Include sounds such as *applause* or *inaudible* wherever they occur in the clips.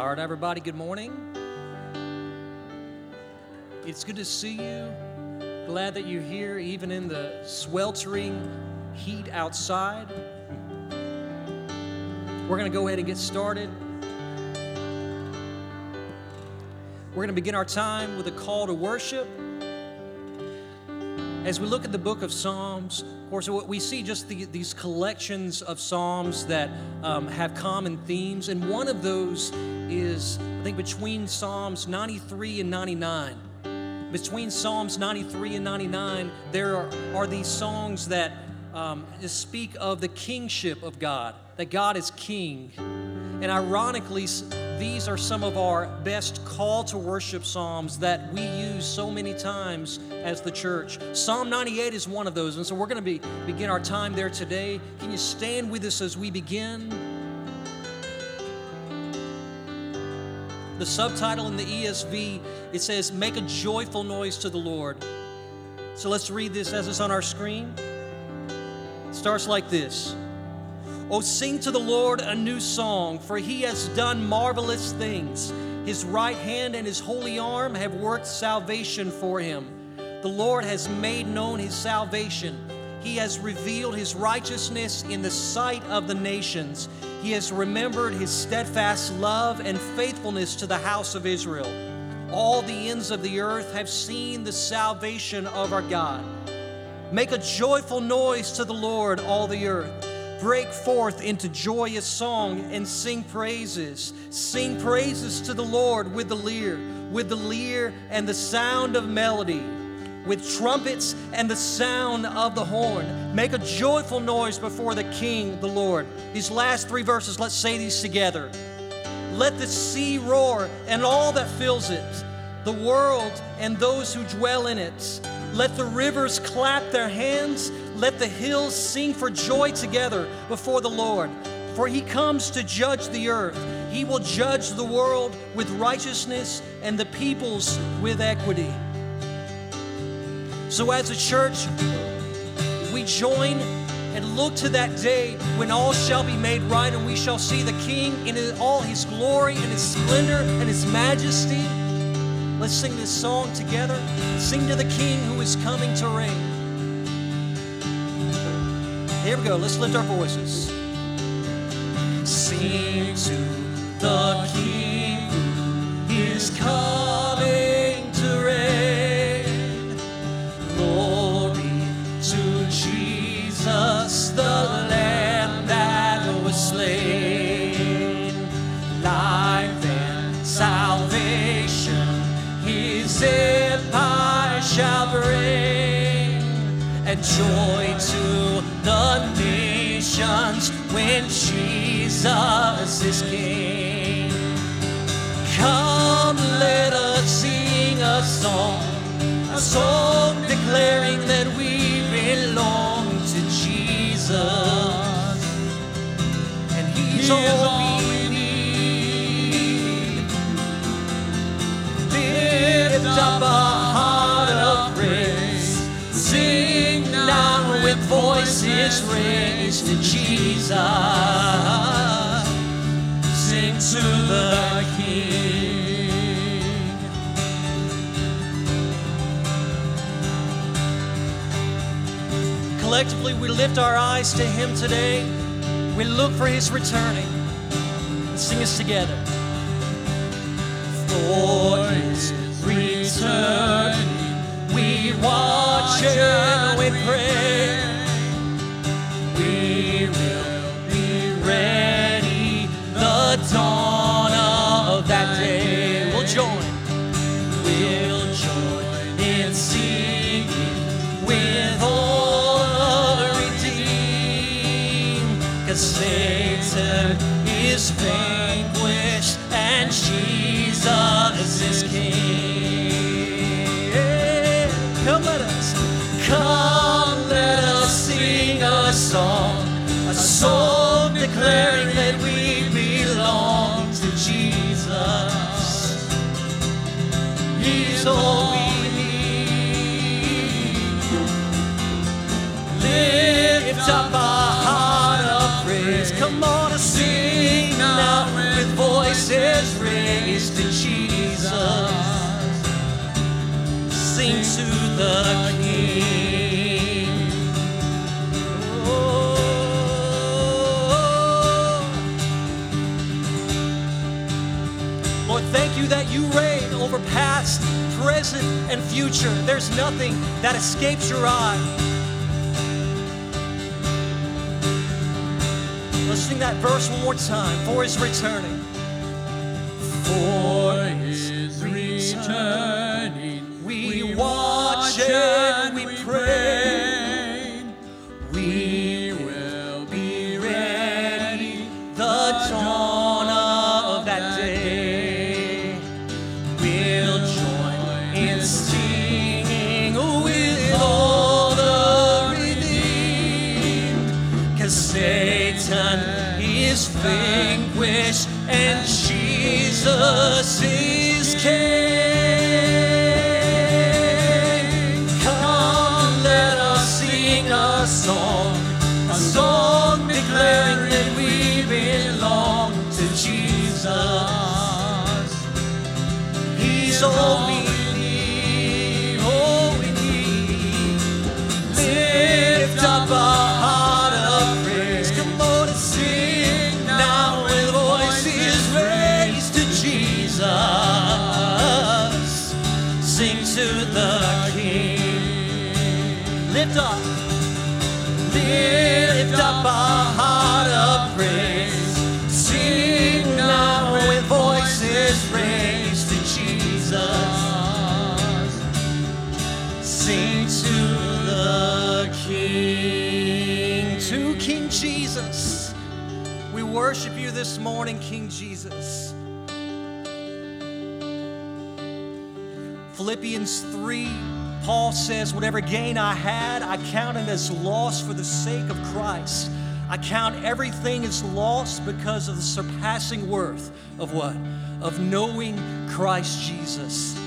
All right, everybody, good morning. It's good to see you. Glad that you're here, even in the sweltering heat outside. We're going to go ahead and get started. We're going to begin our time with a call to worship. As we look at the book of Psalms, of course, we see just the, these collections of Psalms that um, have common themes, and one of those is, I think, between Psalms 93 and 99. Between Psalms 93 and 99, there are, are these songs that um, speak of the kingship of God, that God is king. And ironically, these are some of our best call to worship psalms that we use so many times as the church. Psalm 98 is one of those, and so we're going to be, begin our time there today. Can you stand with us as we begin? The subtitle in the ESV it says, "Make a joyful noise to the Lord." So let's read this as it's on our screen. It starts like this. Oh, sing to the Lord a new song, for he has done marvelous things. His right hand and his holy arm have worked salvation for him. The Lord has made known his salvation. He has revealed his righteousness in the sight of the nations. He has remembered his steadfast love and faithfulness to the house of Israel. All the ends of the earth have seen the salvation of our God. Make a joyful noise to the Lord, all the earth. Break forth into joyous song and sing praises. Sing praises to the Lord with the lyre, with the lyre and the sound of melody, with trumpets and the sound of the horn. Make a joyful noise before the King, the Lord. These last three verses, let's say these together. Let the sea roar and all that fills it, the world and those who dwell in it. Let the rivers clap their hands. Let the hills sing for joy together before the Lord. For he comes to judge the earth. He will judge the world with righteousness and the peoples with equity. So, as a church, we join and look to that day when all shall be made right and we shall see the King in all his glory and his splendor and his majesty. Let's sing this song together. Sing to the King who is coming to reign. Here we go. Let's lift our voices. Sing to the King who is coming to reign. Glory to Jesus, the Lamb that was slain. Life and salvation, His empire shall bring, and joy to the nations when Jesus is King. Come, let us sing a song, a song declaring that we belong to Jesus, and He's all voices raised to Jesus. Sing to the King. Collectively, we lift our eyes to Him today. We look for His returning. Let's sing this together. For His returning, we watch and we pray. Satan you reign over past, present, and future. There's nothing that escapes your eye. Let's sing that verse one more time. For his returning. For his returning, We watch and we pray. Lift up. Lift up a heart of praise. Sing now with voices raised to Jesus. Sing to the King, to King Jesus. We worship you this morning, King Jesus. Philippians 3, Paul says, Whatever gain I had, I counted as loss for the sake of Christ. I count everything as lost because of the surpassing worth of what? Of knowing Christ Jesus.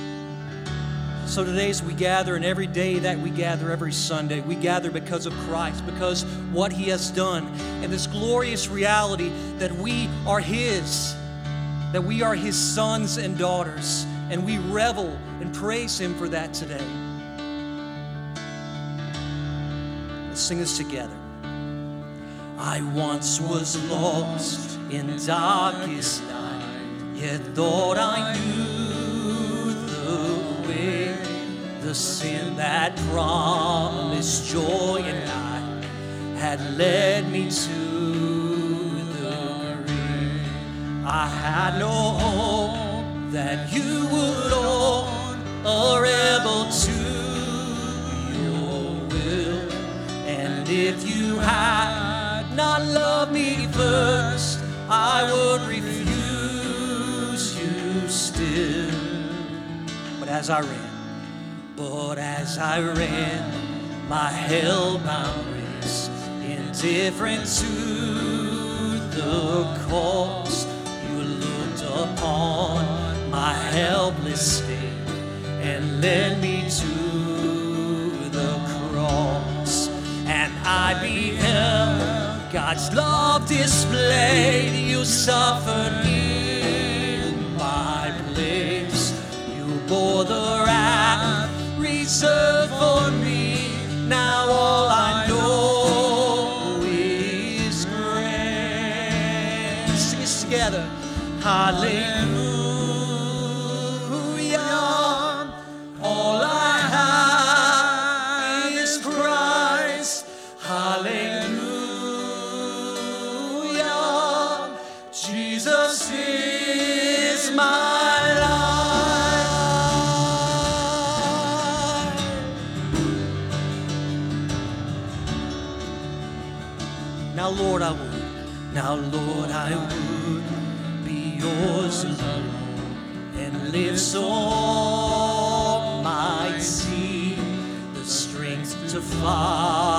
So today, as we gather, and every day that we gather, every Sunday, we gather because of Christ, because what He has done, and this glorious reality that we are His, that we are His sons and daughters, and we revel and praise Him for that today. Let's sing this together. I once was lost in darkest night, yet thought I knew the way. The sin that promised joy and light had led me to the grave. I had no hope that you would own a rebel to had not loved me first, I would refuse you still. But as I ran, but as I ran my hell-bound race, indifferent to the cause, you looked upon my helpless state and led me to I beheld God's love displayed. You suffered in my place. You bore the wrath reserved for me. Now all I know is grace. Sing this together. Hallelujah. Now, Lord, I would be yours alone and live so might see the strength to follow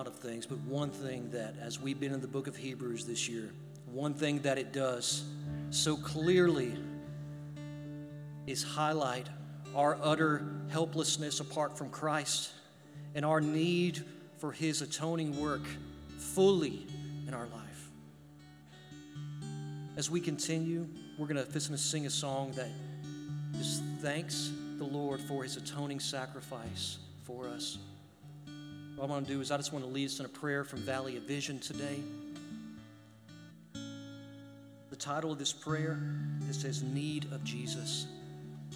lot of things, but one thing that, as we've been in the book of Hebrews this year, one thing that it does so clearly is highlight our utter helplessness apart from Christ and our need for His atoning work fully in our life. As we continue, we're going to sing a song that just thanks the Lord for His atoning sacrifice for us. What I want to do is I just want to lead us in a prayer from Valley of Vision today. The title of this prayer it says "Need of Jesus."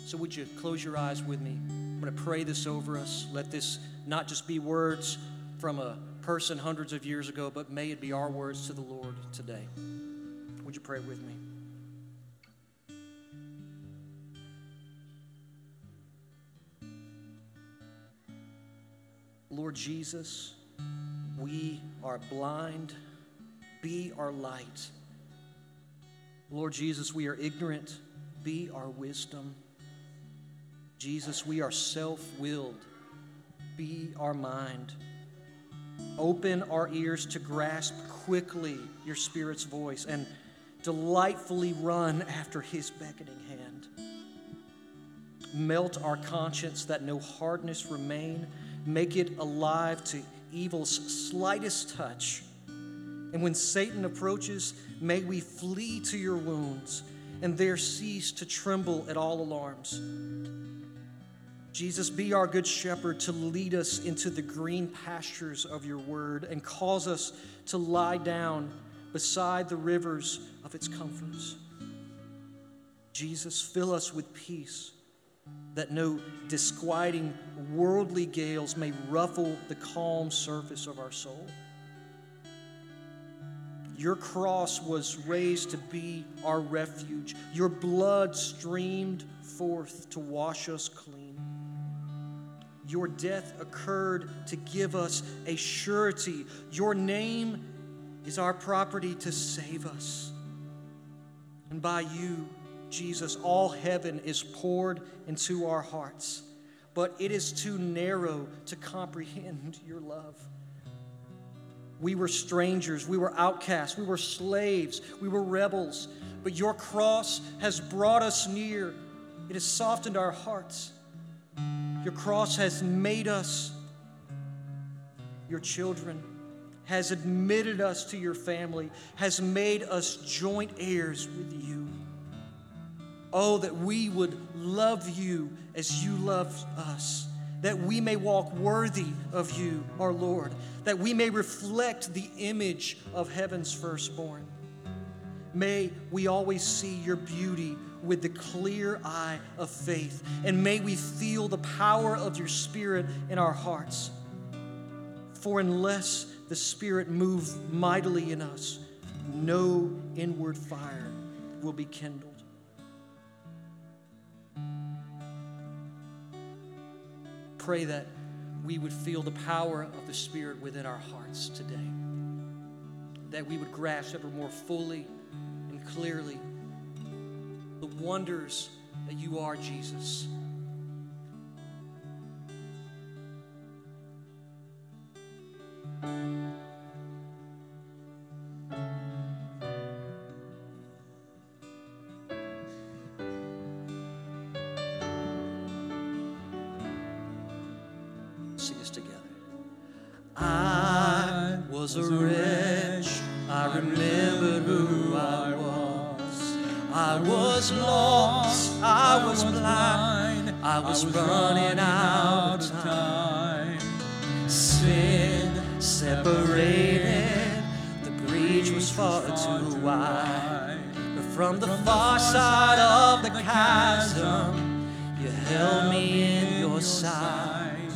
So would you close your eyes with me? I'm going to pray this over us. Let this not just be words from a person hundreds of years ago, but may it be our words to the Lord today. Would you pray with me? Lord Jesus, we are blind. Be our light. Lord Jesus, we are ignorant. Be our wisdom. Jesus, we are self willed. Be our mind. Open our ears to grasp quickly your Spirit's voice and delightfully run after his beckoning hand. Melt our conscience that no hardness remain. Make it alive to evil's slightest touch. And when Satan approaches, may we flee to your wounds and there cease to tremble at all alarms. Jesus, be our good shepherd to lead us into the green pastures of your word and cause us to lie down beside the rivers of its comforts. Jesus, fill us with peace that no disquieting worldly gales may ruffle the calm surface of our soul. Your cross was raised to be our refuge. Your blood streamed forth to wash us clean. Your death occurred to give us a surety. Your name is our property to save us. And by you, Jesus, all heaven is poured into our hearts, but it is too narrow to comprehend your love. We were strangers, we were outcasts, we were slaves, we were rebels, but your cross has brought us near. It has softened our hearts. Your cross has made us your children, has admitted us to your family, has made us joint heirs with you. Oh, that we would love you as you love us, that we may walk worthy of you, our Lord, that we may reflect the image of heaven's firstborn. May we always see your beauty with the clear eye of faith, and may we feel the power of your Spirit in our hearts. For unless the Spirit move mightily in us, no inward fire will be kindled. Pray that we would feel the power of the Spirit within our hearts today, that we would grasp ever more fully and clearly the wonders that you are, Jesus. Was a wretch. I remembered who I was. I was lost. I was blind. I was running out of time. Sin separated. The breach was far too wide. But from the far side of the chasm, you held me in your sight.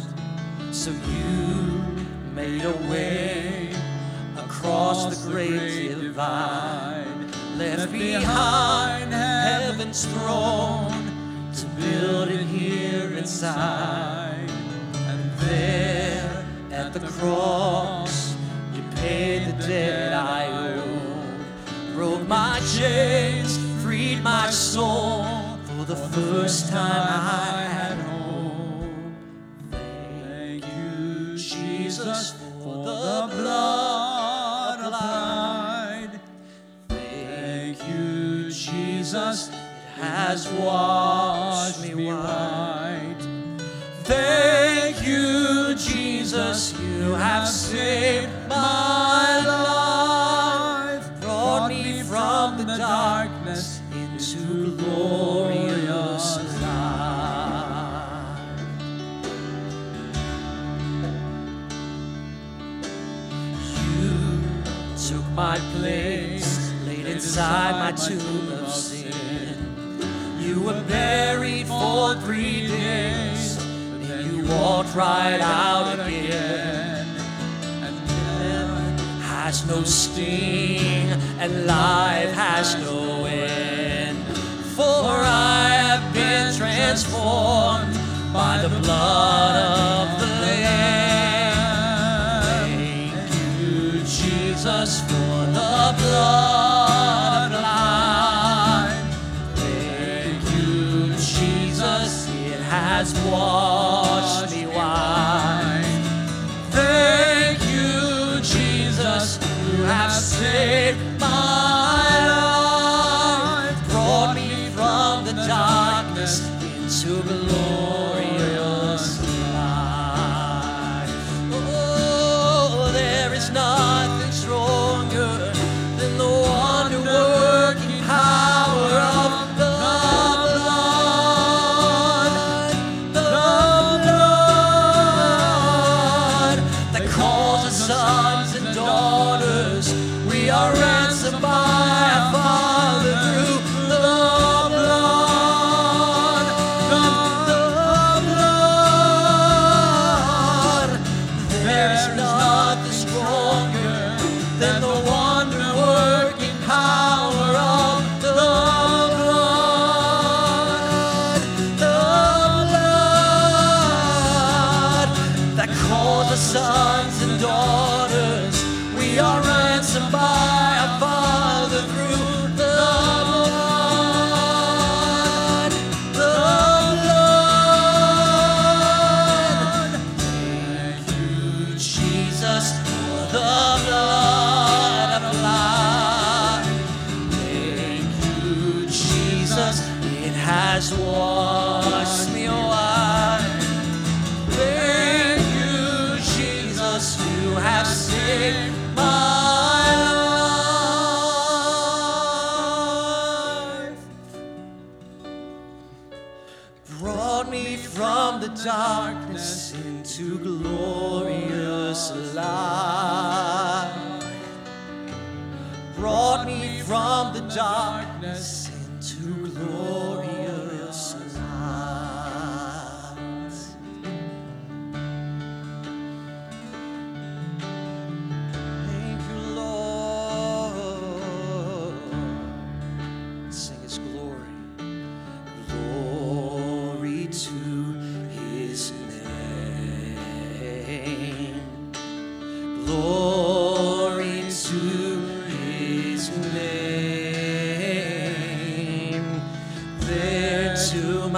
So you made a way across the great divide, left behind heaven's throne to build it here inside. And there at the cross, you paid the debt I owed, broke my chains, freed my soul. For the first time I had has washed me white. Thank you, Jesus, you have saved my life, brought me from the darkness into glorious light. You took my place, laid inside my tomb. You were buried for three days, then you walked right out again. And death has no sting, and life has no end. For I have been transformed by the blood of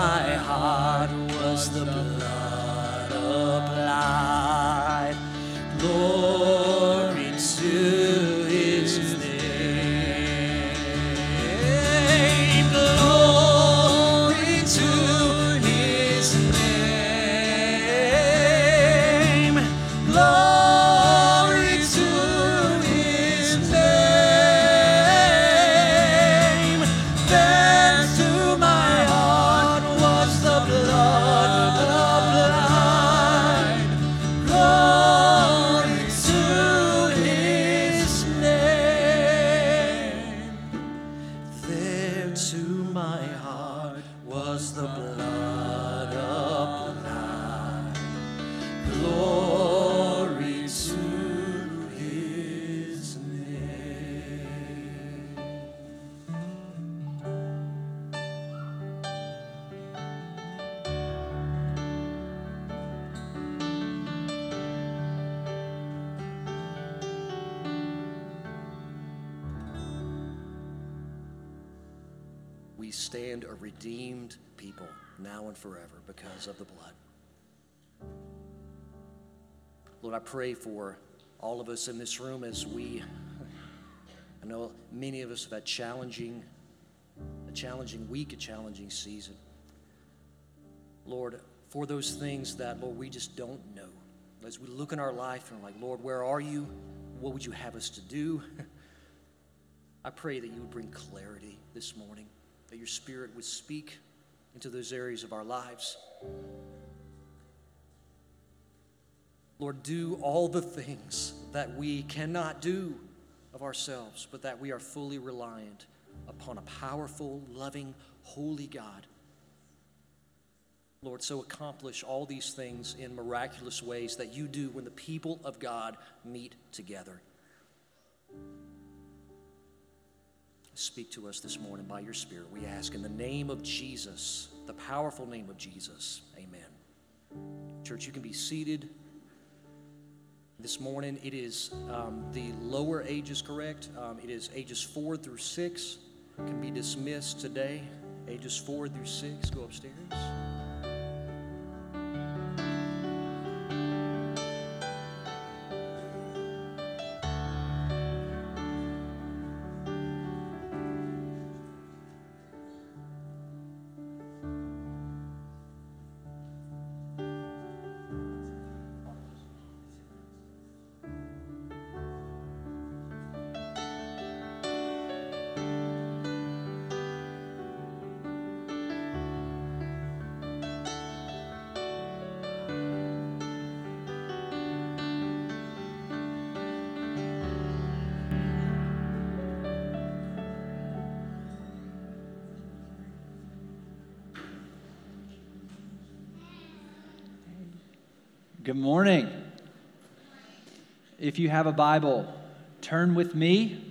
my heart was the blood applied. Glory Lord, I pray for all of us in this room as we, I know many of us have had challenging, a challenging week, a challenging season. Lord, for those things that, Lord, we just don't know. As we look in our life and like, Lord, where are you? What would you have us to do? *laughs* I pray that you would bring clarity this morning, that your spirit would speak into those areas of our lives. Lord, do all the things that we cannot do of ourselves, but that we are fully reliant upon a powerful, loving, holy God. Lord, so accomplish all these things in miraculous ways that you do when the people of God meet together. Speak to us this morning by your Spirit, we ask in the name of Jesus, the powerful name of Jesus. Amen. Church, you can be seated. This morning, it is um, the lower ages, correct? Um, it is ages four through six. Can be dismissed today. Ages four through six, go upstairs. Good morning. If you have a Bible, turn with me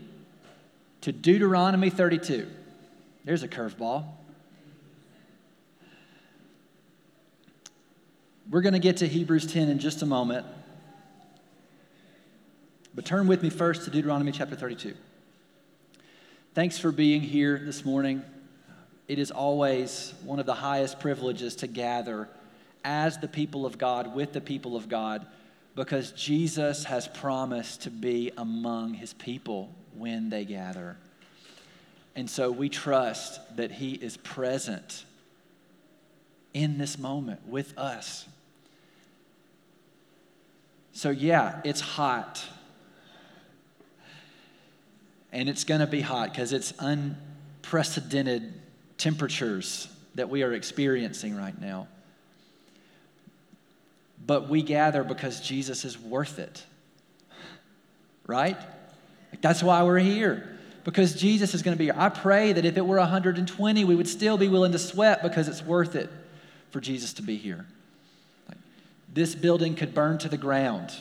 to Deuteronomy 32. There's a curveball. We're going to get to Hebrews 10 in just a moment. But turn with me first to Deuteronomy chapter 32. Thanks for being here this morning. It is always one of the highest privileges to gather as the people of God, with the people of God, because Jesus has promised to be among his people when they gather. And so we trust that he is present in this moment with us. So, yeah, it's hot. And it's going to be hot because it's unprecedented temperatures that we are experiencing right now but we gather because Jesus is worth it. Right? That's why we're here. Because Jesus is going to be here. I pray that if it were 120, we would still be willing to sweat because it's worth it for Jesus to be here. Like, this building could burn to the ground,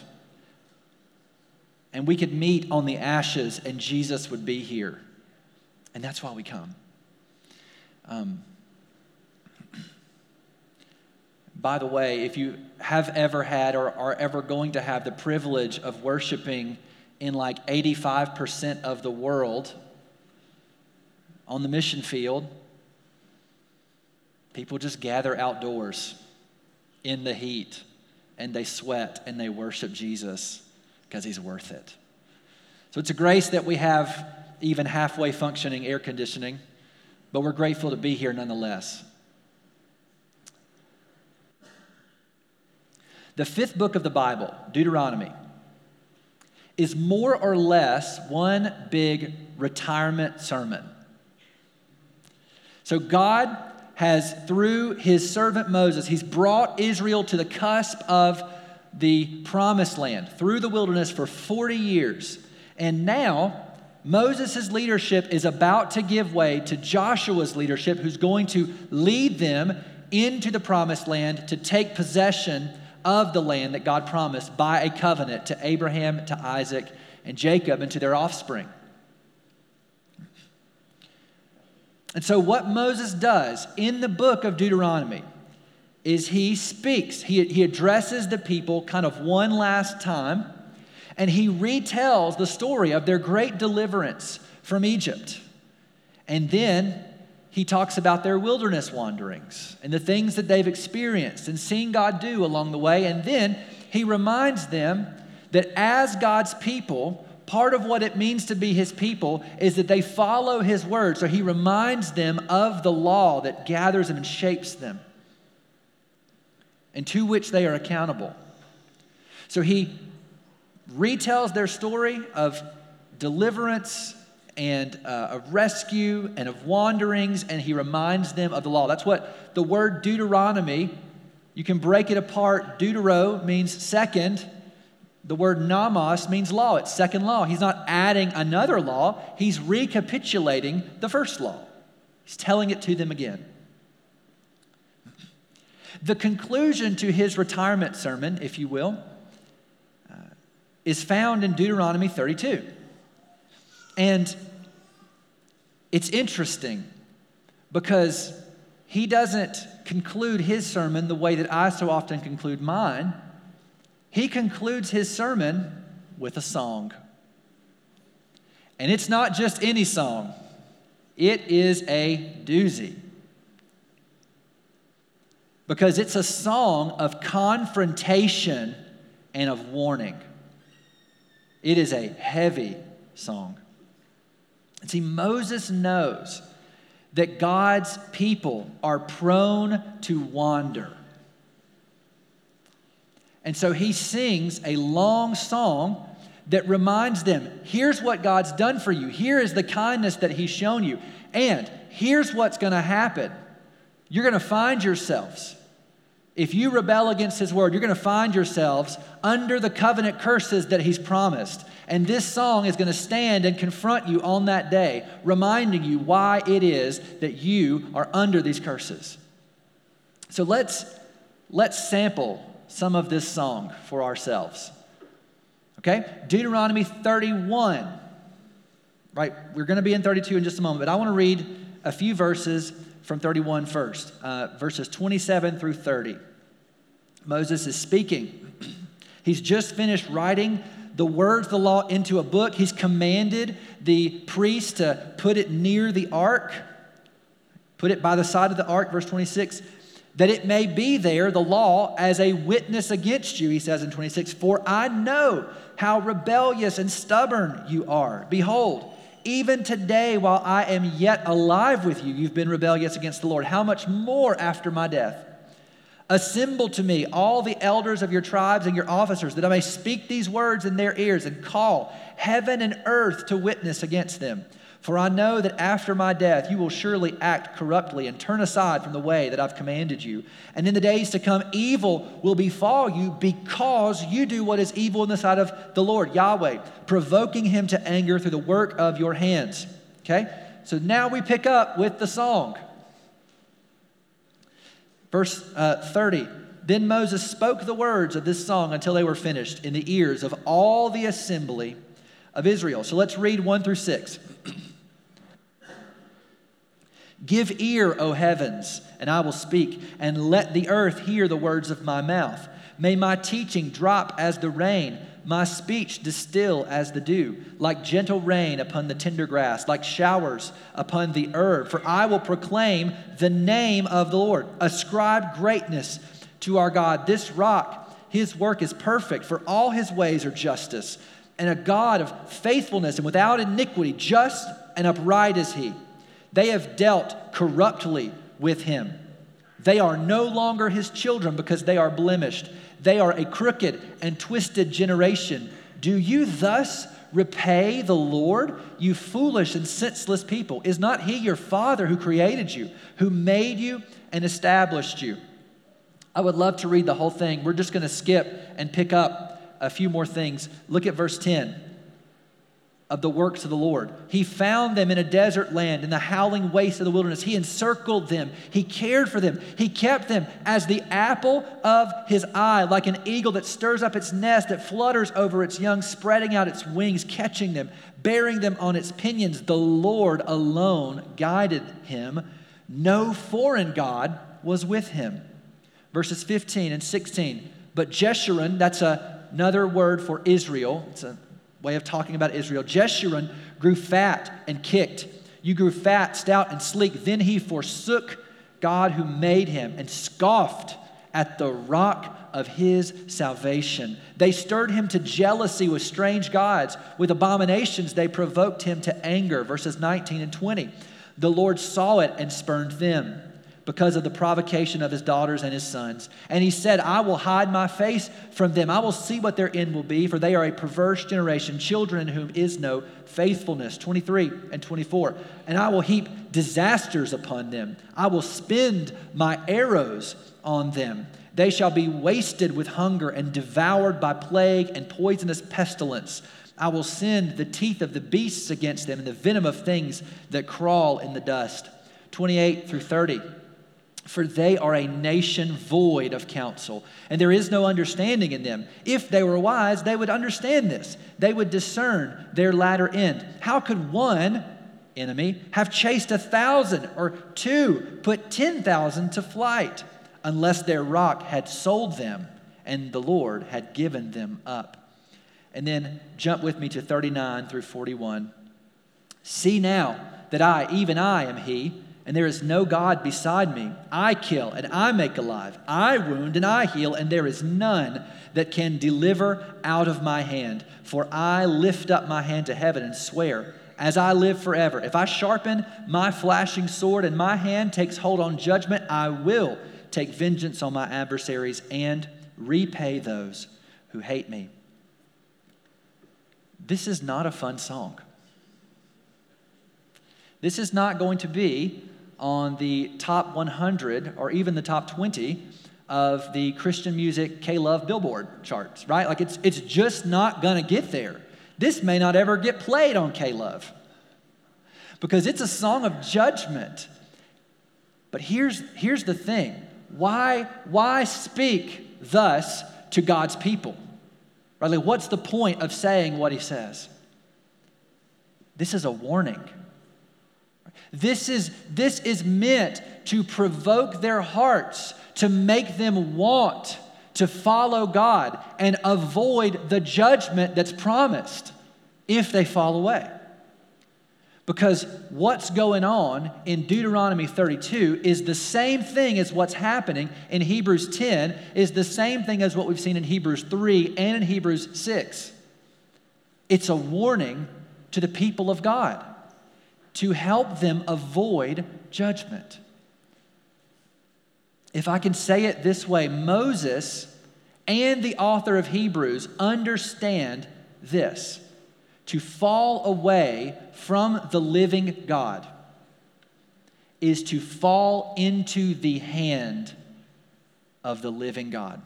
and we could meet on the ashes, and Jesus would be here. And that's why we come. Um, by the way, if you have ever had or are ever going to have the privilege of worshiping in like 85% of the world on the mission field, people just gather outdoors in the heat and they sweat and they worship Jesus because he's worth it. So it's a grace that we have even halfway functioning air conditioning, but we're grateful to be here nonetheless. The fifth book of the Bible, Deuteronomy, is more or less one big retirement sermon. So God has, through his servant Moses, he's brought Israel to the cusp of the promised land through the wilderness for 40 years. And now, Moses' leadership is about to give way to Joshua's leadership, who's going to lead them into the promised land to take possession of the land that God promised by a covenant to Abraham, to Isaac, and Jacob, and to their offspring. And so, what Moses does in the book of Deuteronomy is he speaks, he, he addresses the people kind of one last time, and he retells the story of their great deliverance from Egypt. And then he talks about their wilderness wanderings and the things that they've experienced and seen God do along the way. And then he reminds them that as God's people, part of what it means to be his people is that they follow his word. So he reminds them of the law that gathers them and shapes them and to which they are accountable. So he retells their story of deliverance and uh, of rescue and of wanderings, and he reminds them of the law. That's what the word Deuteronomy, you can break it apart. Deutero means second. The word nomos means law. It's second law. He's not adding another law, he's recapitulating the first law. He's telling it to them again. The conclusion to his retirement sermon, if you will, uh, is found in Deuteronomy 32. And it's interesting because he doesn't conclude his sermon the way that I so often conclude mine. He concludes his sermon with a song. And it's not just any song, it is a doozy. Because it's a song of confrontation and of warning. It is a heavy song. See, Moses knows that God's people are prone to wander. And so he sings a long song that reminds them here's what God's done for you, here is the kindness that he's shown you, and here's what's going to happen. You're going to find yourselves if you rebel against his word, you're going to find yourselves under the covenant curses that he's promised. And this song is going to stand and confront you on that day, reminding you why it is that you are under these curses. So let's, let's sample some of this song for ourselves. Okay? Deuteronomy 31. Right? We're going to be in 32 in just a moment, but I want to read a few verses from 31 first, uh, verses 27 through 30. Moses is speaking. *clears throat* He's just finished writing the words the law into a book. He's commanded the priest to put it near the ark, put it by the side of the ark, verse 26, that it may be there, the law, as a witness against you, he says in 26. For I know how rebellious and stubborn you are. Behold, even today, while I am yet alive with you, you've been rebellious against the Lord. How much more after my death? Assemble to me all the elders of your tribes and your officers, that I may speak these words in their ears and call heaven and earth to witness against them. For I know that after my death you will surely act corruptly and turn aside from the way that I've commanded you. And in the days to come, evil will befall you because you do what is evil in the sight of the Lord, Yahweh, provoking him to anger through the work of your hands. Okay? So now we pick up with the song. Verse uh, 30 Then Moses spoke the words of this song until they were finished in the ears of all the assembly of Israel. So let's read 1 through 6. *clears throat* Give ear, O heavens, and I will speak, and let the earth hear the words of my mouth. May my teaching drop as the rain, my speech distill as the dew, like gentle rain upon the tender grass, like showers upon the herb. For I will proclaim the name of the Lord. Ascribe greatness to our God. This rock, his work is perfect, for all his ways are justice, and a God of faithfulness and without iniquity, just and upright is he. They have dealt corruptly with him. They are no longer his children because they are blemished. They are a crooked and twisted generation. Do you thus repay the Lord, you foolish and senseless people? Is not he your father who created you, who made you and established you? I would love to read the whole thing. We're just going to skip and pick up a few more things. Look at verse 10 of the works of the Lord. He found them in a desert land, in the howling waste of the wilderness. He encircled them. He cared for them. He kept them as the apple of his eye, like an eagle that stirs up its nest, that flutters over its young, spreading out its wings, catching them, bearing them on its pinions. The Lord alone guided him. No foreign God was with him. Verses 15 and 16. But Jeshurun, that's a, another word for Israel. It's a way of talking about Israel. Jeshurun grew fat and kicked. You grew fat, stout, and sleek. Then he forsook God who made him and scoffed at the rock of his salvation. They stirred him to jealousy with strange gods. With abominations, they provoked him to anger. Verses 19 and 20. The Lord saw it and spurned them because of the provocation of his daughters and his sons. And he said, I will hide my face from them. I will see what their end will be, for they are a perverse generation, children in whom is no faithfulness. 23 and 24. And I will heap disasters upon them. I will spend my arrows on them. They shall be wasted with hunger and devoured by plague and poisonous pestilence. I will send the teeth of the beasts against them and the venom of things that crawl in the dust. 28 through 30 for they are a nation void of counsel, and there is no understanding in them. If they were wise, they would understand this. They would discern their latter end. How could one enemy have chased a thousand or two put 10,000 to flight unless their rock had sold them and the Lord had given them up? And then jump with me to 39 through 41. See now that I, even I, am He and there is no God beside me. I kill and I make alive. I wound and I heal, and there is none that can deliver out of my hand. For I lift up my hand to heaven and swear, as I live forever, if I sharpen my flashing sword and my hand takes hold on judgment, I will take vengeance on my adversaries and repay those who hate me. This is not a fun song. This is not going to be on the top 100 or even the top 20 of the Christian music K Love Billboard charts, right? Like it's, it's just not gonna get there. This may not ever get played on K Love because it's a song of judgment. But here's, here's the thing why, why speak thus to God's people? Right? Like, what's the point of saying what he says? This is a warning. This is, this is meant to provoke their hearts, to make them want to follow God and avoid the judgment that's promised if they fall away. Because what's going on in Deuteronomy 32 is the same thing as what's happening in Hebrews 10, is the same thing as what we've seen in Hebrews 3 and in Hebrews 6. It's a warning to the people of God to help them avoid judgment. If I can say it this way, Moses and the author of Hebrews understand this to fall away from the living God is to fall into the hand of the living God.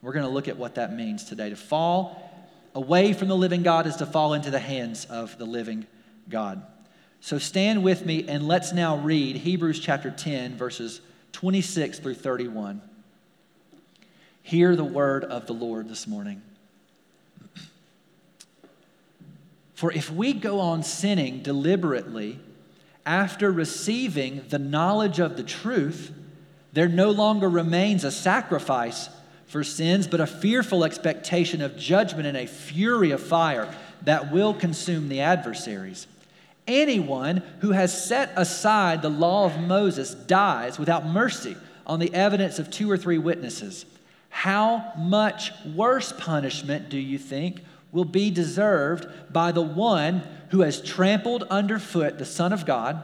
We're going to look at what that means today. To fall away from the living God is to fall into the hands of the living God. So stand with me and let's now read Hebrews chapter 10, verses 26 through 31. Hear the word of the Lord this morning. For if we go on sinning deliberately after receiving the knowledge of the truth, there no longer remains a sacrifice for sins, but a fearful expectation of judgment and a fury of fire that will consume the adversaries. Anyone who has set aside the law of Moses dies without mercy on the evidence of two or three witnesses. How much worse punishment do you think will be deserved by the one who has trampled underfoot the Son of God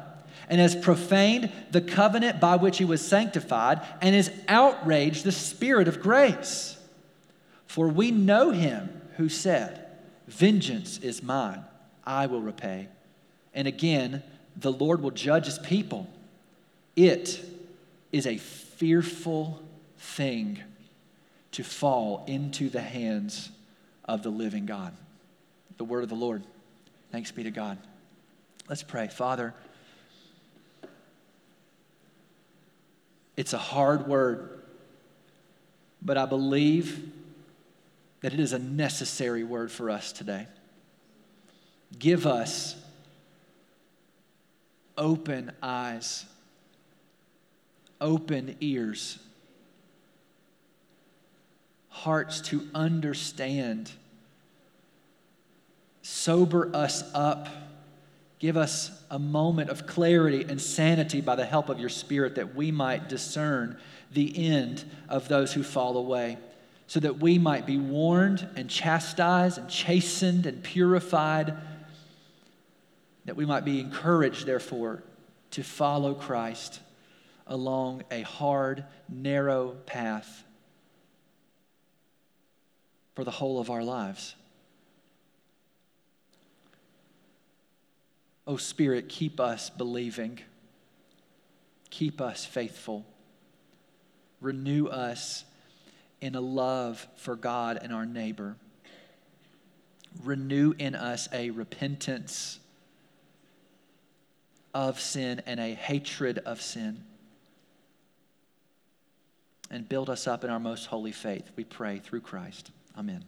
and has profaned the covenant by which he was sanctified and has outraged the Spirit of grace. For we know him who said, Vengeance is mine, I will repay. And again, the Lord will judge his people. It is a fearful thing to fall into the hands of the living God. The word of the Lord. Thanks be to God. Let's pray. Father, it's a hard word, but I believe that it is a necessary word for us today. Give us open eyes, open ears hearts to understand. Sober us up. Give us a moment of clarity and sanity by the help of your Spirit that we might discern the end of those who fall away, so that we might be warned and chastised and chastened and purified, that we might be encouraged, therefore, to follow Christ along a hard, narrow path for the whole of our lives. Oh, Spirit, keep us believing, keep us faithful, renew us in a love for God and our neighbor. Renew in us a repentance of sin and a hatred of sin. And build us up in our most holy faith, we pray through Christ. Amen.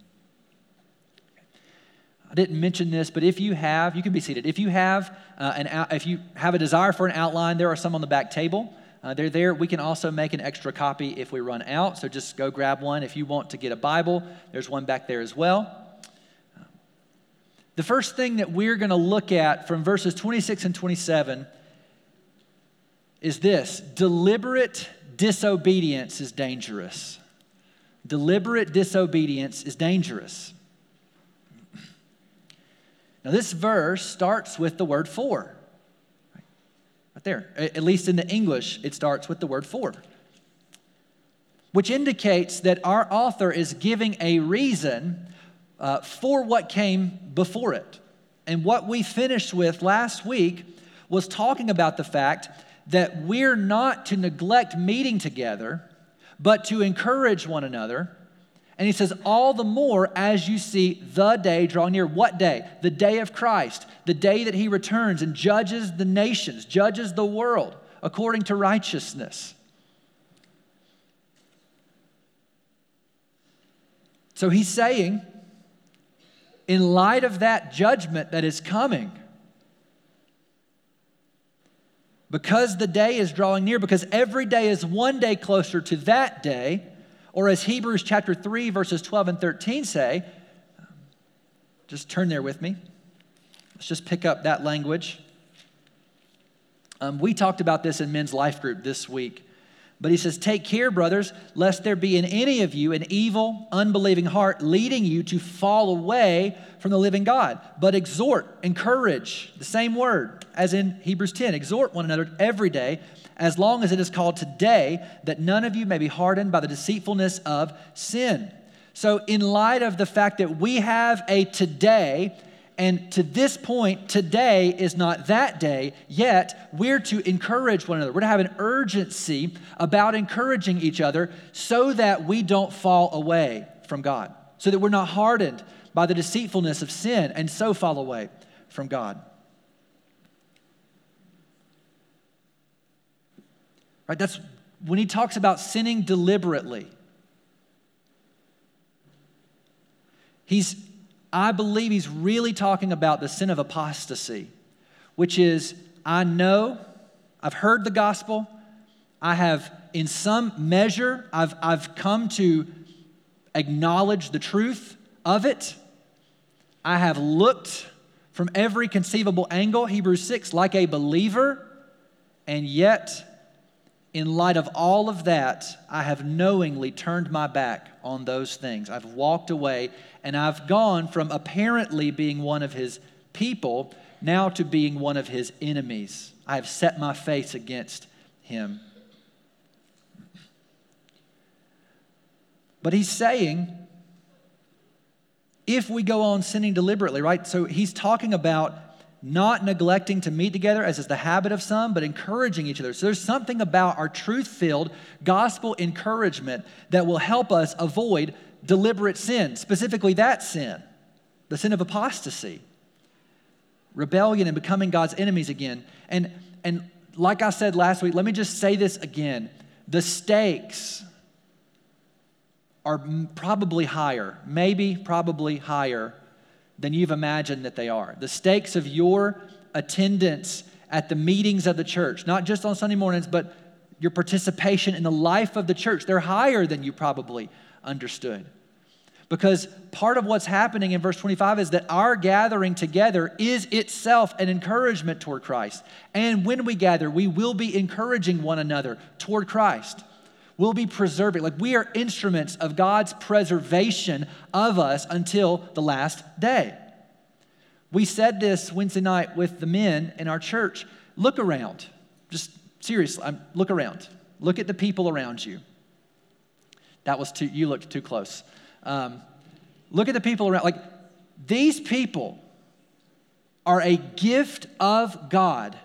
I didn't mention this, but if you have, you can be seated. If you have uh, an, if you have a desire for an outline, there are some on the back table. Uh, they're there. We can also make an extra copy if we run out. So just go grab one. If you want to get a Bible, there's one back there as well. The first thing that we're going to look at from verses 26 and 27 is this deliberate disobedience is dangerous. Deliberate disobedience is dangerous. Now, this verse starts with the word for. Right there. At least in the English, it starts with the word for, which indicates that our author is giving a reason uh, for what came before it. And what we finished with last week was talking about the fact that we're not to neglect meeting together, but to encourage one another. And he says, All the more as you see the day draw near. What day? The day of Christ, the day that he returns and judges the nations, judges the world according to righteousness. So he's saying, in light of that judgment that is coming, because the day is drawing near, because every day is one day closer to that day, or as Hebrews chapter 3, verses 12 and 13 say, just turn there with me. Let's just pick up that language. Um, we talked about this in men's life group this week. But he says, Take care, brothers, lest there be in any of you an evil, unbelieving heart leading you to fall away from the living God. But exhort, encourage, the same word as in Hebrews 10 exhort one another every day, as long as it is called today, that none of you may be hardened by the deceitfulness of sin. So, in light of the fact that we have a today and to this point, today is not that day, yet we're to encourage one another. We're to have an urgency about encouraging each other so that we don't fall away from God, so that we're not hardened by the deceitfulness of sin and so fall away from God. Right? That's when he talks about sinning deliberately. He's I believe he's really talking about the sin of apostasy, which is I know, I've heard the gospel, I have, in some measure, I've, I've come to acknowledge the truth of it. I have looked from every conceivable angle, Hebrews 6, like a believer, and yet in light of all of that, I have knowingly turned my back on those things. I've walked away and I've gone from apparently being one of his people now to being one of his enemies. I have set my face against him. But he's saying, if we go on sinning deliberately, right? So he's talking about not neglecting to meet together, as is the habit of some, but encouraging each other. So there's something about our truth filled gospel encouragement that will help us avoid deliberate sin, specifically that sin, the sin of apostasy, rebellion, and becoming God's enemies again. And, and like I said last week, let me just say this again the stakes are probably higher, maybe probably higher than you've imagined that they are. The stakes of your attendance at the meetings of the church, not just on Sunday mornings, but your participation in the life of the church, they're higher than you probably understood. Because part of what's happening in verse 25 is that our gathering together is itself an encouragement toward Christ. And when we gather, we will be encouraging one another toward Christ. We'll be preserving. Like we are instruments of God's preservation of us until the last day. We said this Wednesday night with the men in our church. Look around. Just seriously, look around. Look at the people around you. That was too, you looked too close. Um, look at the people around. Like these people are a gift of God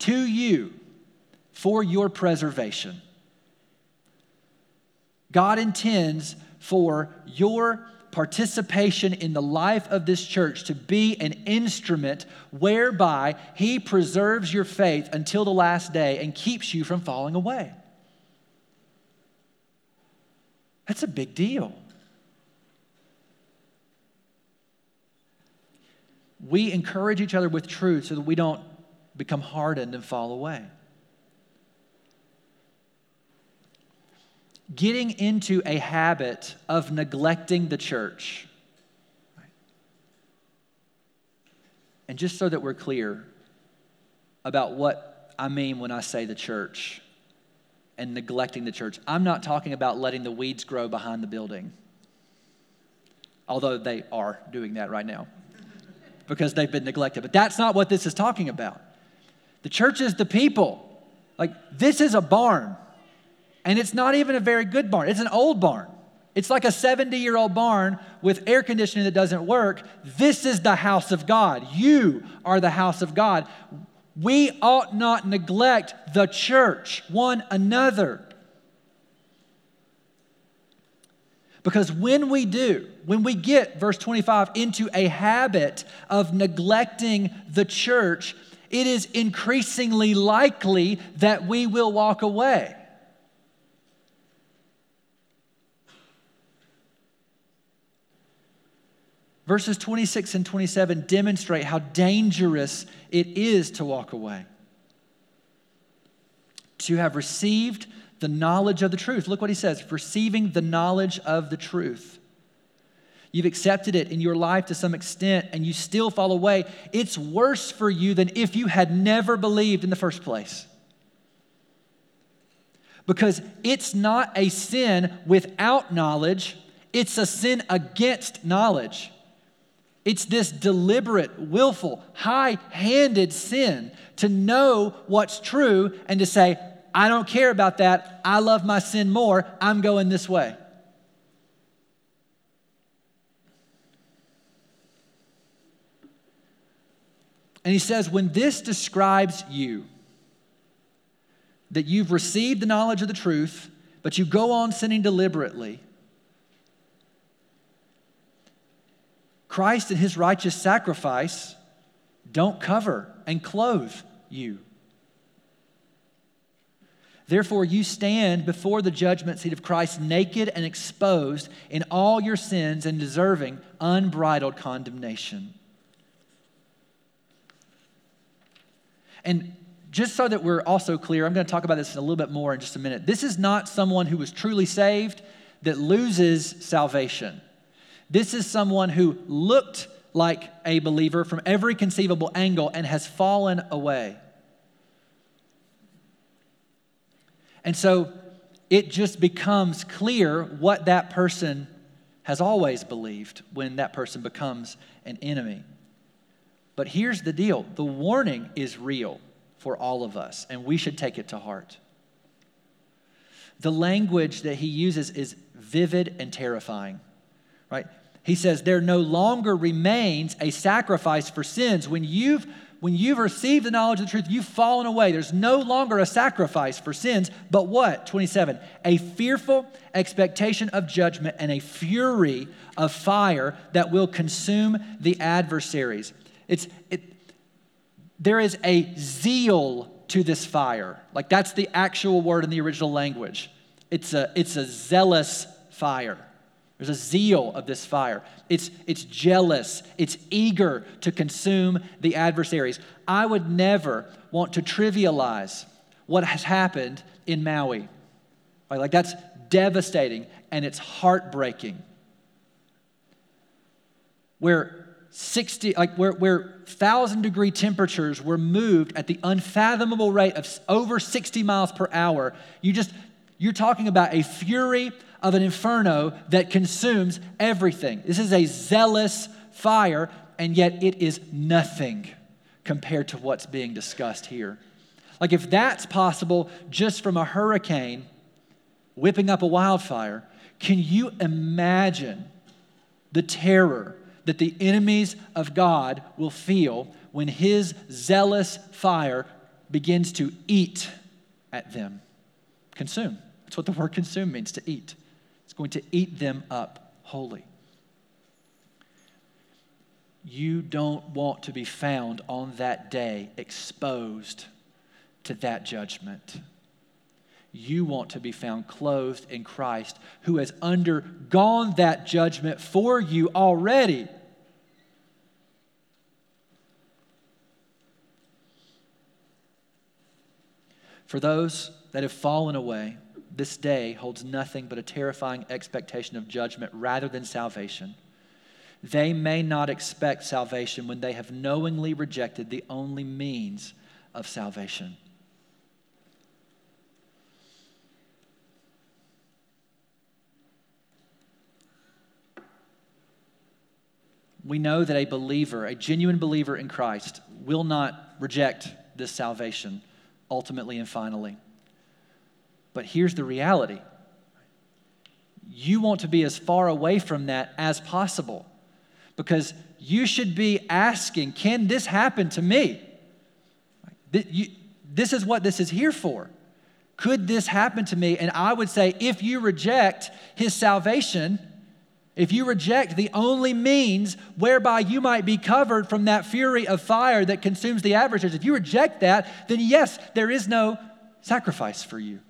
to you for your preservation. God intends for your participation in the life of this church to be an instrument whereby He preserves your faith until the last day and keeps you from falling away. That's a big deal. We encourage each other with truth so that we don't become hardened and fall away. Getting into a habit of neglecting the church. And just so that we're clear about what I mean when I say the church and neglecting the church, I'm not talking about letting the weeds grow behind the building, although they are doing that right now because they've been neglected. But that's not what this is talking about. The church is the people. Like, this is a barn. And it's not even a very good barn, it's an old barn. It's like a 70 year old barn with air conditioning that doesn't work. This is the house of God. You are the house of God. We ought not neglect the church, one another. Because when we do, when we get, verse 25, into a habit of neglecting the church, it is increasingly likely that we will walk away. Verses 26 and 27 demonstrate how dangerous it is to walk away. To have received the knowledge of the truth. Look what he says receiving the knowledge of the truth. You've accepted it in your life to some extent and you still fall away. It's worse for you than if you had never believed in the first place. Because it's not a sin without knowledge, it's a sin against knowledge. It's this deliberate, willful, high handed sin to know what's true and to say, I don't care about that. I love my sin more. I'm going this way. And he says, when this describes you, that you've received the knowledge of the truth, but you go on sinning deliberately, Christ and his righteous sacrifice don't cover and clothe you. Therefore, you stand before the judgment seat of Christ naked and exposed in all your sins and deserving unbridled condemnation. And just so that we're also clear, I'm going to talk about this a little bit more in just a minute. This is not someone who was truly saved that loses salvation. This is someone who looked like a believer from every conceivable angle and has fallen away. And so it just becomes clear what that person has always believed when that person becomes an enemy. But here's the deal the warning is real for all of us, and we should take it to heart. The language that he uses is vivid and terrifying right? He says, There no longer remains a sacrifice for sins. When you've when you've received the knowledge of the truth, you've fallen away. There's no longer a sacrifice for sins, but what? 27. A fearful expectation of judgment and a fury of fire that will consume the adversaries. It's, it, there is a zeal to this fire. Like that's the actual word in the original language. It's a, it's a zealous fire. There's a zeal of this fire. It's, it's jealous. It's eager to consume the adversaries. I would never want to trivialize what has happened in Maui. Right? Like, that's devastating and it's heartbreaking. Where 60, like where, where thousand degree temperatures were moved at the unfathomable rate of over 60 miles per hour, you just, you're talking about a fury of an inferno that consumes everything. This is a zealous fire, and yet it is nothing compared to what's being discussed here. Like, if that's possible just from a hurricane whipping up a wildfire, can you imagine the terror that the enemies of God will feel when his zealous fire begins to eat at them? Consume. That's what the word consume means to eat going to eat them up wholly. You don't want to be found on that day exposed to that judgment. You want to be found clothed in Christ, who has undergone that judgment for you already. For those that have fallen away, this day holds nothing but a terrifying expectation of judgment rather than salvation. They may not expect salvation when they have knowingly rejected the only means of salvation. We know that a believer, a genuine believer in Christ, will not reject this salvation ultimately and finally. But here's the reality you want to be as far away from that as possible because you should be asking, Can this happen to me? This is what this is here for. Could this happen to me? And I would say, if you reject his salvation, if you reject the only means whereby you might be covered from that fury of fire that consumes the adversaries, if you reject that, then yes, there is no sacrifice for you.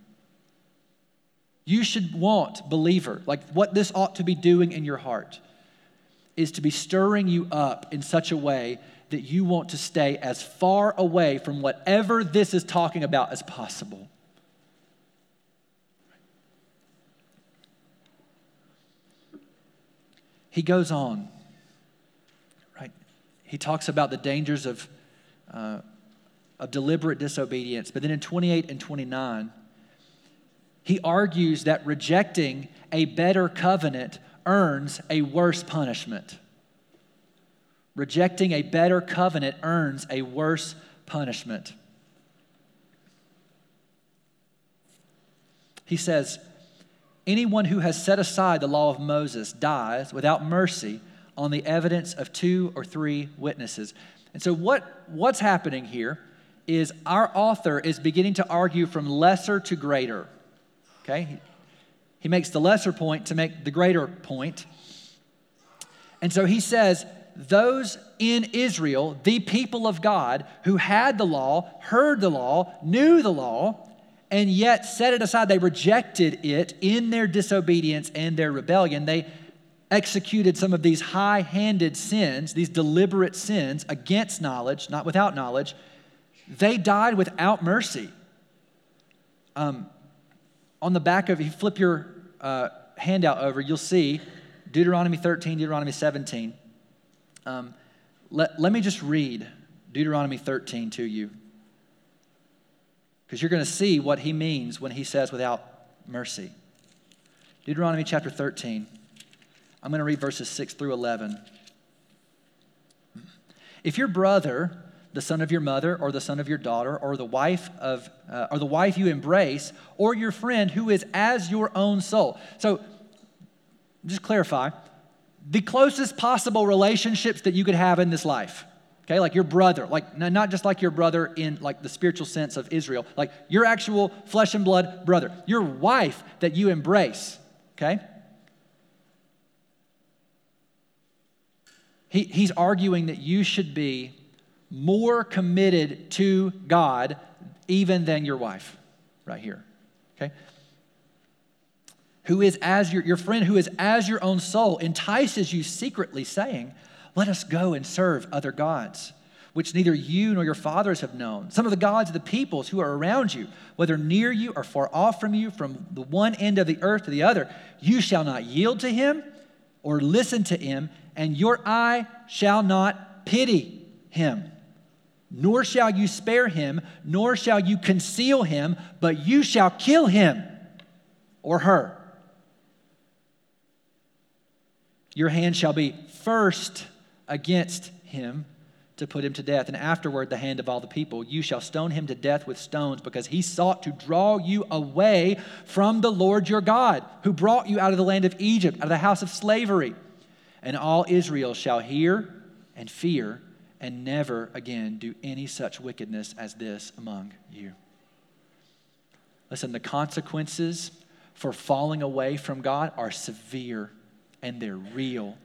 You should want, believer, like what this ought to be doing in your heart, is to be stirring you up in such a way that you want to stay as far away from whatever this is talking about as possible. He goes on, right? He talks about the dangers of, uh, of deliberate disobedience. But then in 28 and 29, he argues that rejecting a better covenant earns a worse punishment. Rejecting a better covenant earns a worse punishment. He says, Anyone who has set aside the law of Moses dies without mercy on the evidence of two or three witnesses. And so, what, what's happening here is our author is beginning to argue from lesser to greater. Okay? He makes the lesser point to make the greater point. And so he says, those in Israel, the people of God who had the law, heard the law, knew the law, and yet set it aside. They rejected it in their disobedience and their rebellion. They executed some of these high handed sins, these deliberate sins against knowledge, not without knowledge. They died without mercy. Um, on the back of, if you flip your uh, handout over, you'll see Deuteronomy 13, Deuteronomy 17. Um, let, let me just read Deuteronomy 13 to you because you're going to see what he means when he says without mercy. Deuteronomy chapter 13. I'm going to read verses 6 through 11. If your brother, the son of your mother, or the son of your daughter, or the wife of, uh, or the wife you embrace, or your friend who is as your own soul. So, just clarify the closest possible relationships that you could have in this life okay like your brother like not just like your brother in like the spiritual sense of israel like your actual flesh and blood brother your wife that you embrace okay he, he's arguing that you should be more committed to god even than your wife right here okay who is as your, your friend who is as your own soul entices you secretly saying let us go and serve other gods, which neither you nor your fathers have known. Some of the gods of the peoples who are around you, whether near you or far off from you, from the one end of the earth to the other, you shall not yield to him or listen to him, and your eye shall not pity him. Nor shall you spare him, nor shall you conceal him, but you shall kill him or her. Your hand shall be first against him to put him to death, and afterward the hand of all the people. You shall stone him to death with stones, because he sought to draw you away from the Lord your God, who brought you out of the land of Egypt, out of the house of slavery. And all Israel shall hear and fear, and never again do any such wickedness as this among you. Listen, the consequences for falling away from God are severe and they're real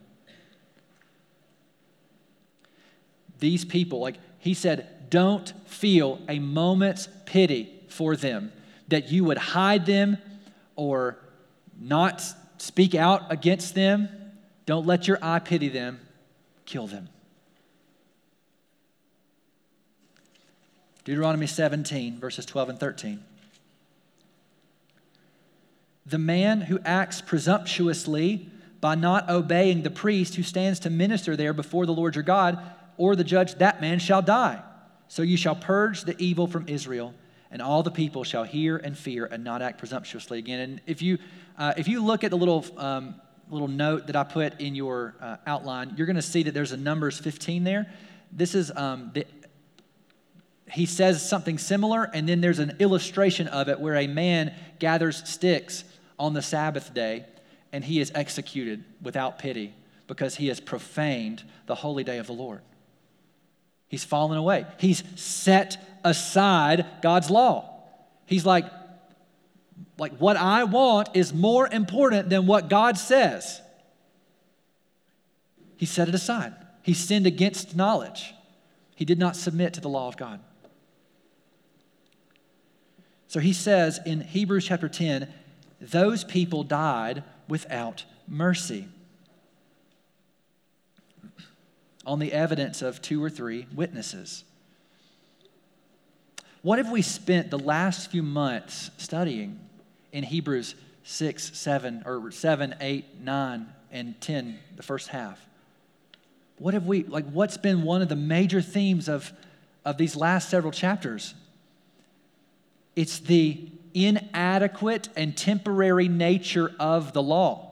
these people, like he said, don't feel a moment's pity for them, that you would hide them or not speak out against them. Don't let your eye pity them, kill them. Deuteronomy 17, verses 12 and 13. The man who acts presumptuously by not obeying the priest who stands to minister there before the Lord your God or the judge, that man shall die. So you shall purge the evil from Israel, and all the people shall hear and fear and not act presumptuously again. And if you, uh, if you look at the little, um, little note that I put in your uh, outline, you're going to see that there's a Numbers 15 there. This is, um, the, he says something similar, and then there's an illustration of it where a man gathers sticks on the Sabbath day and he is executed without pity because he has profaned the holy day of the Lord. He's fallen away. He's set aside God's law. He's like, like what I want is more important than what God says. He set it aside. He sinned against knowledge. He did not submit to the law of God. So he says in Hebrews chapter 10, those people died without mercy. on the evidence of two or three witnesses. What have we spent the last few months studying in Hebrews 6, 7, or 7, 8, 9, and 10, the first half? What have we, like, what's been one of the major themes of, of these last several chapters? It's the inadequate and temporary nature of the law.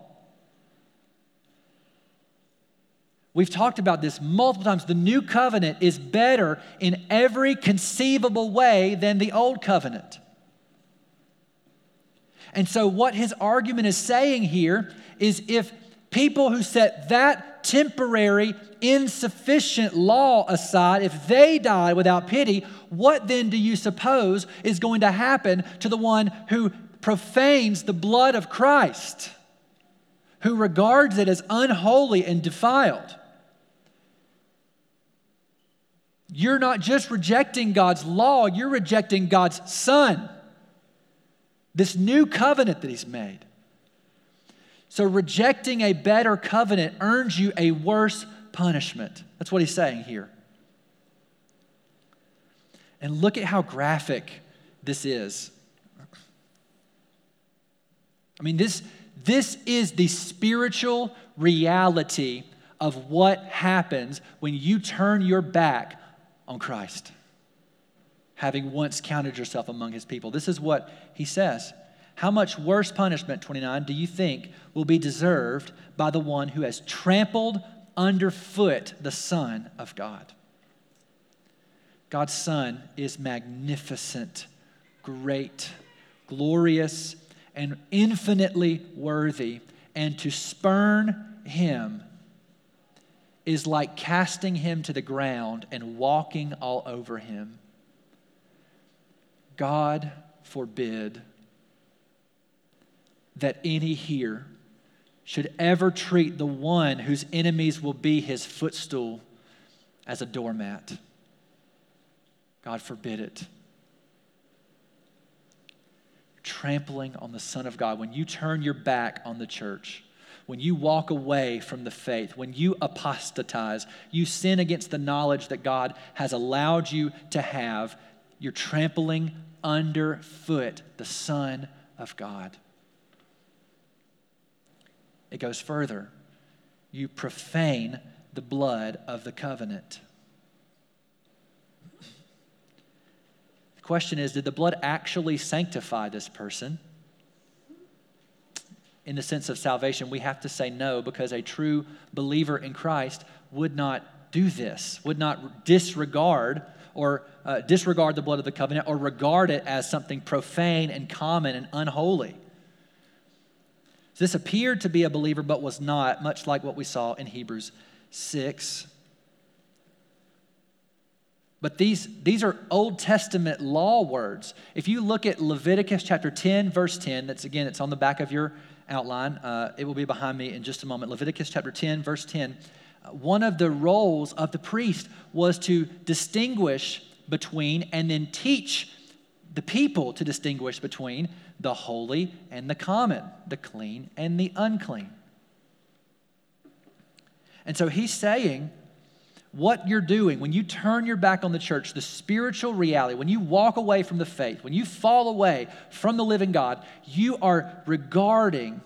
We've talked about this multiple times. The new covenant is better in every conceivable way than the old covenant. And so, what his argument is saying here is if people who set that temporary, insufficient law aside, if they die without pity, what then do you suppose is going to happen to the one who profanes the blood of Christ, who regards it as unholy and defiled? You're not just rejecting God's law, you're rejecting God's Son. This new covenant that He's made. So, rejecting a better covenant earns you a worse punishment. That's what He's saying here. And look at how graphic this is. I mean, this, this is the spiritual reality of what happens when you turn your back on Christ, having once counted yourself among his people. This is what he says. How much worse punishment, 29, do you think will be deserved by the one who has trampled underfoot the Son of God? God's Son is magnificent, great, glorious, and infinitely worthy. And to spurn him is like casting him to the ground and walking all over him. God forbid that any here should ever treat the one whose enemies will be his footstool as a doormat. God forbid it. Trampling on the Son of God. When you turn your back on the church, when you walk away from the faith, when you apostatize, you sin against the knowledge that God has allowed you to have, you're trampling underfoot the Son of God. It goes further. You profane the blood of the covenant. The question is Did the blood actually sanctify this person? in the sense of salvation, we have to say no because a true believer in Christ would not do this, would not disregard or uh, disregard the blood of the covenant or regard it as something profane and common and unholy. This appeared to be a believer but was not, much like what we saw in Hebrews 6. But these, these are Old Testament law words. If you look at Leviticus chapter 10, verse 10, that's again, it's on the back of your outline. Uh, it will be behind me in just a moment. Leviticus chapter 10, verse 10. Uh, one of the roles of the priest was to distinguish between and then teach the people to distinguish between the holy and the common, the clean and the unclean. And so he's saying, what you're doing, when you turn your back on the church, the spiritual reality, when you walk away from the faith, when you fall away from the living God, you are regarding,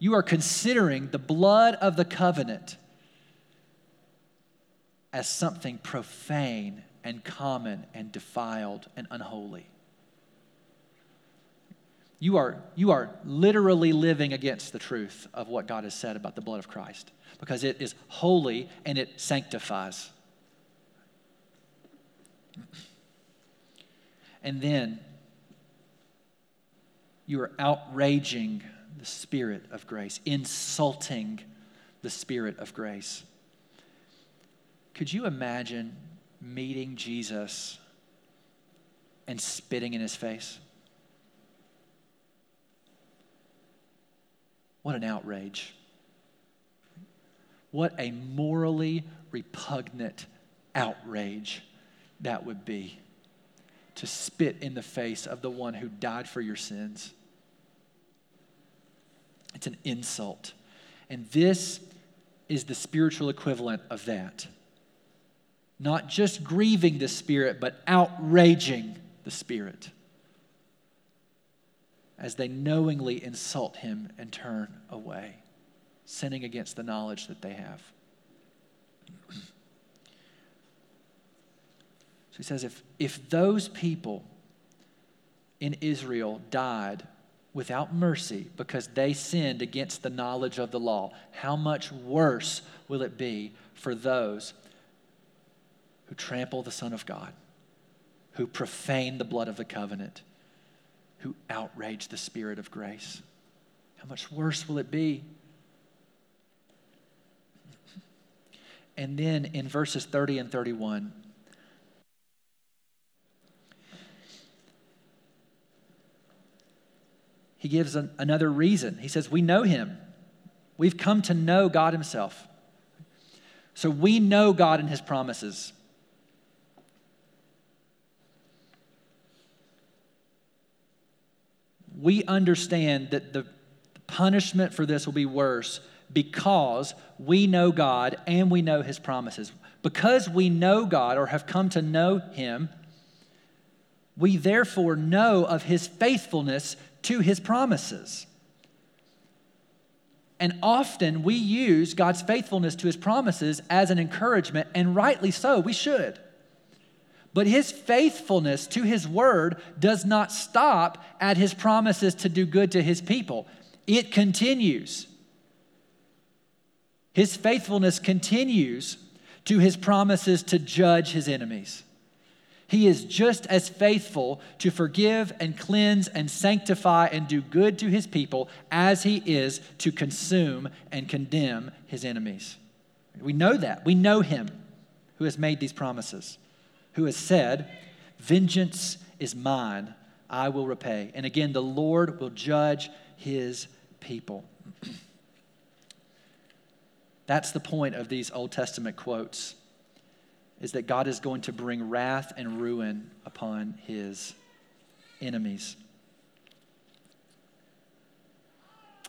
you are considering the blood of the covenant as something profane and common and defiled and unholy. You are, you are literally living against the truth of what God has said about the blood of Christ because it is holy and it sanctifies. And then you are outraging the Spirit of grace, insulting the Spirit of grace. Could you imagine meeting Jesus and spitting in his face? What an outrage. What a morally repugnant outrage that would be to spit in the face of the one who died for your sins. It's an insult. And this is the spiritual equivalent of that. Not just grieving the Spirit, but outraging the Spirit as they knowingly insult him and turn away, sinning against the knowledge that they have. So he says if, if those people in Israel died without mercy because they sinned against the knowledge of the law, how much worse will it be for those who trample the Son of God, who profane the blood of the covenant, who outrage the Spirit of grace? How much worse will it be? And then in verses 30 and 31, he gives an, another reason. He says, We know him. We've come to know God himself. So we know God and his promises. We understand that the punishment for this will be worse because we know God and we know his promises. Because we know God or have come to know him, we therefore know of his faithfulness to his promises. And often we use God's faithfulness to his promises as an encouragement, and rightly so, we should. But his faithfulness to his word does not stop at his promises to do good to his people, it continues. His faithfulness continues to his promises to judge his enemies. He is just as faithful to forgive and cleanse and sanctify and do good to his people as he is to consume and condemn his enemies. We know that. We know him who has made these promises, who has said, Vengeance is mine, I will repay. And again, the Lord will judge his people. *clears throat* That's the point of these Old Testament quotes is that God is going to bring wrath and ruin upon his enemies,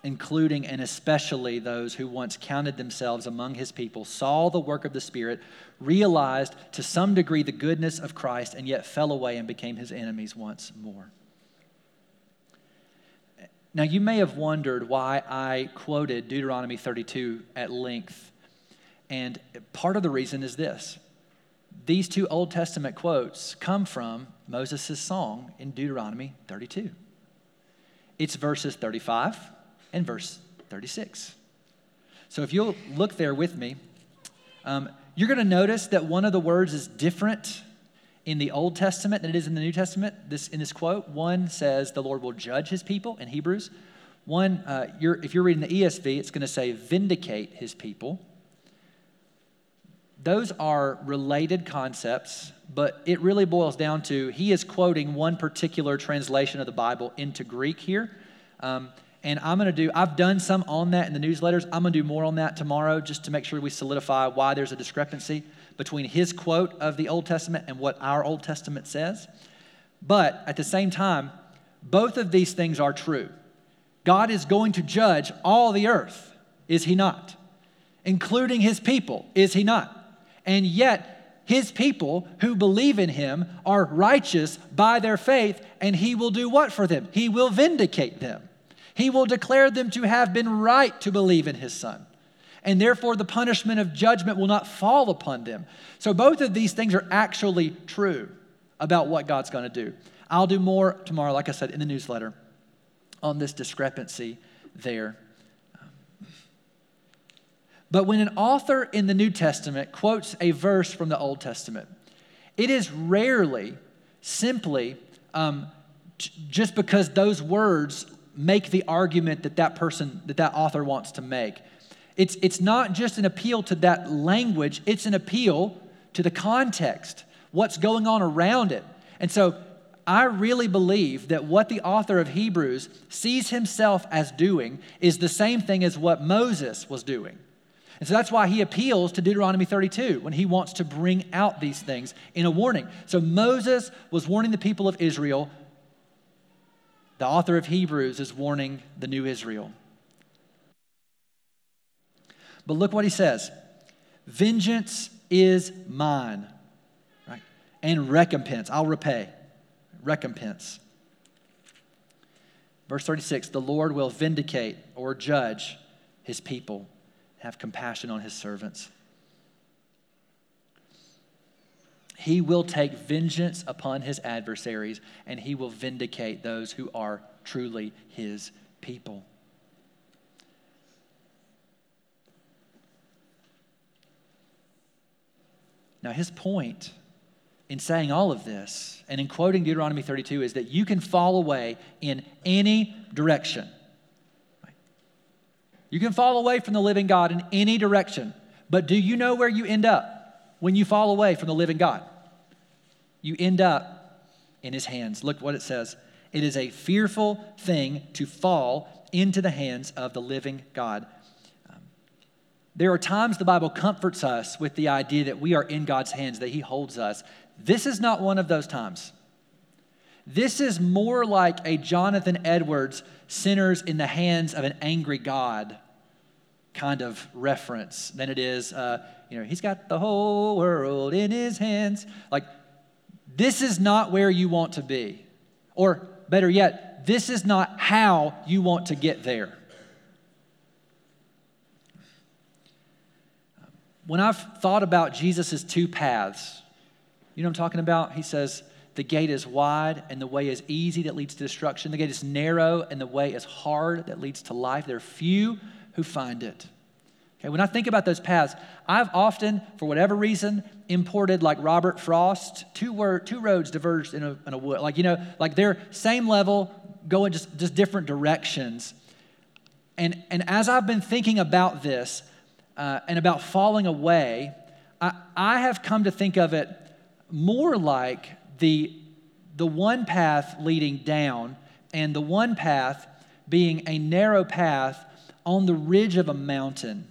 including and especially those who once counted themselves among his people, saw the work of the Spirit, realized to some degree the goodness of Christ, and yet fell away and became his enemies once more. Now, you may have wondered why I quoted Deuteronomy 32 at length. And part of the reason is this these two Old Testament quotes come from Moses' song in Deuteronomy 32. It's verses 35 and verse 36. So if you'll look there with me, um, you're going to notice that one of the words is different in the Old Testament than it is in the New Testament. This in this quote, one says the Lord will judge His people in Hebrews. One, uh, you're, if you're reading the ESV, it's going to say vindicate His people those are related concepts, but it really boils down to he is quoting one particular translation of the Bible into Greek here. Um, and I'm going to do, I've done some on that in the newsletters. I'm going to do more on that tomorrow just to make sure we solidify why there's a discrepancy between his quote of the Old Testament and what our Old Testament says. But at the same time, both of these things are true. God is going to judge all the earth, is he not? Including his people, is he not? And yet, his people who believe in him are righteous by their faith, and he will do what for them? He will vindicate them. He will declare them to have been right to believe in his son. And therefore, the punishment of judgment will not fall upon them. So, both of these things are actually true about what God's going to do. I'll do more tomorrow, like I said in the newsletter, on this discrepancy there. But when an author in the New Testament quotes a verse from the Old Testament, it is rarely simply um, just because those words make the argument that that person, that that author wants to make. It's, it's not just an appeal to that language, it's an appeal to the context, what's going on around it. And so I really believe that what the author of Hebrews sees himself as doing is the same thing as what Moses was doing. And so that's why he appeals to Deuteronomy 32 when he wants to bring out these things in a warning. So Moses was warning the people of Israel. The author of Hebrews is warning the new Israel. But look what he says Vengeance is mine, right? And recompense, I'll repay. Recompense. Verse 36 The Lord will vindicate or judge his people, have compassion on his servants. He will take vengeance upon his adversaries, and he will vindicate those who are truly his people. Now, his point in saying all of this and in quoting Deuteronomy 32 is that you can fall away in any direction. You can fall away from the living God in any direction. But do you know where you end up when you fall away from the living God? You end up in his hands. Look what it says. It is a fearful thing to fall into the hands of the living God. There are times the Bible comforts us with the idea that we are in God's hands, that He holds us. This is not one of those times. This is more like a Jonathan Edwards sinners in the hands of an angry God kind of reference than it is, uh, you know, he's got the whole world in his hands. Like, this is not where you want to be. Or better yet, this is not how you want to get there. when I've thought about Jesus' two paths, you know what I'm talking about? He says, the gate is wide and the way is easy that leads to destruction. The gate is narrow and the way is hard that leads to life. There are few who find it. Okay, when I think about those paths, I've often, for whatever reason, imported like Robert Frost, two, word, two roads diverged in a, in a wood. Like, you know, like they're same level, going just, just different directions. And, and as I've been thinking about this, uh, and about falling away, I, I have come to think of it more like the, the one path leading down and the one path being a narrow path on the ridge of a mountain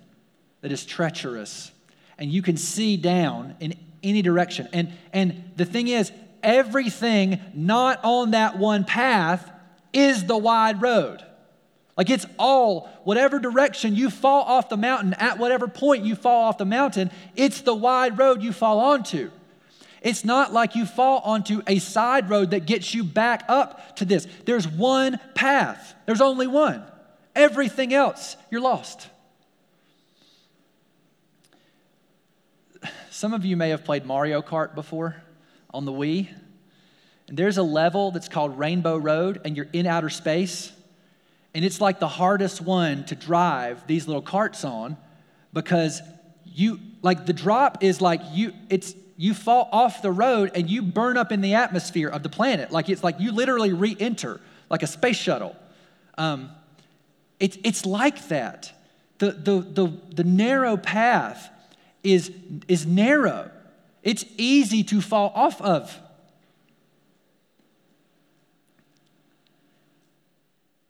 that is treacherous and you can see down in any direction. And, and the thing is, everything not on that one path is the wide road. Like it's all, whatever direction you fall off the mountain, at whatever point you fall off the mountain, it's the wide road you fall onto. It's not like you fall onto a side road that gets you back up to this. There's one path, there's only one. Everything else, you're lost. Some of you may have played Mario Kart before on the Wii. And there's a level that's called Rainbow Road, and you're in outer space and it's like the hardest one to drive these little carts on because you, like, the drop is like you, it's, you fall off the road and you burn up in the atmosphere of the planet. Like, it's like you literally re enter, like a space shuttle. Um, it's, it's like that. The, the, the, the narrow path is, is narrow, it's easy to fall off of.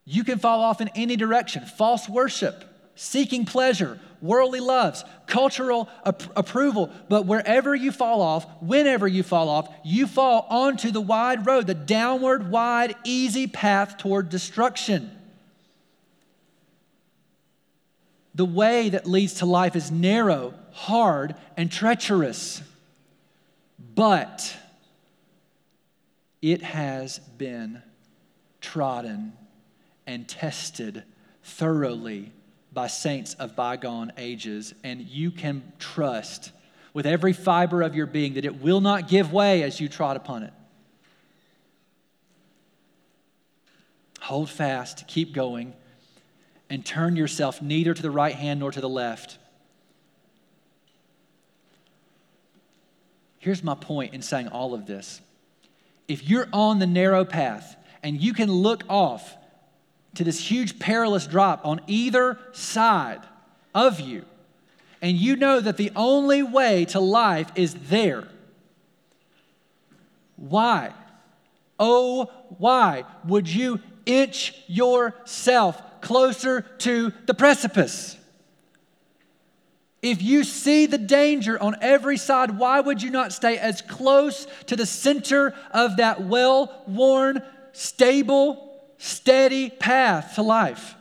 You can fall off in any direction false worship, seeking pleasure, worldly loves, cultural ap- approval. But wherever you fall off, whenever you fall off, you fall onto the wide road, the downward, wide, easy path toward destruction. The way that leads to life is narrow, hard, and treacherous. But it has been trodden and tested thoroughly by saints of bygone ages, and you can trust with every fiber of your being that it will not give way as you trod upon it. Hold fast, keep going, and turn yourself neither to the right hand nor to the left. Here's my point in saying all of this. If you're on the narrow path and you can look off to this huge perilous drop on either side of you, and you know that the only way to life is there, why? Oh, why would you inch yourself closer to the precipice? If you see the danger on every side, why would you not stay as close to the center of that well worn, stable, steady path to life.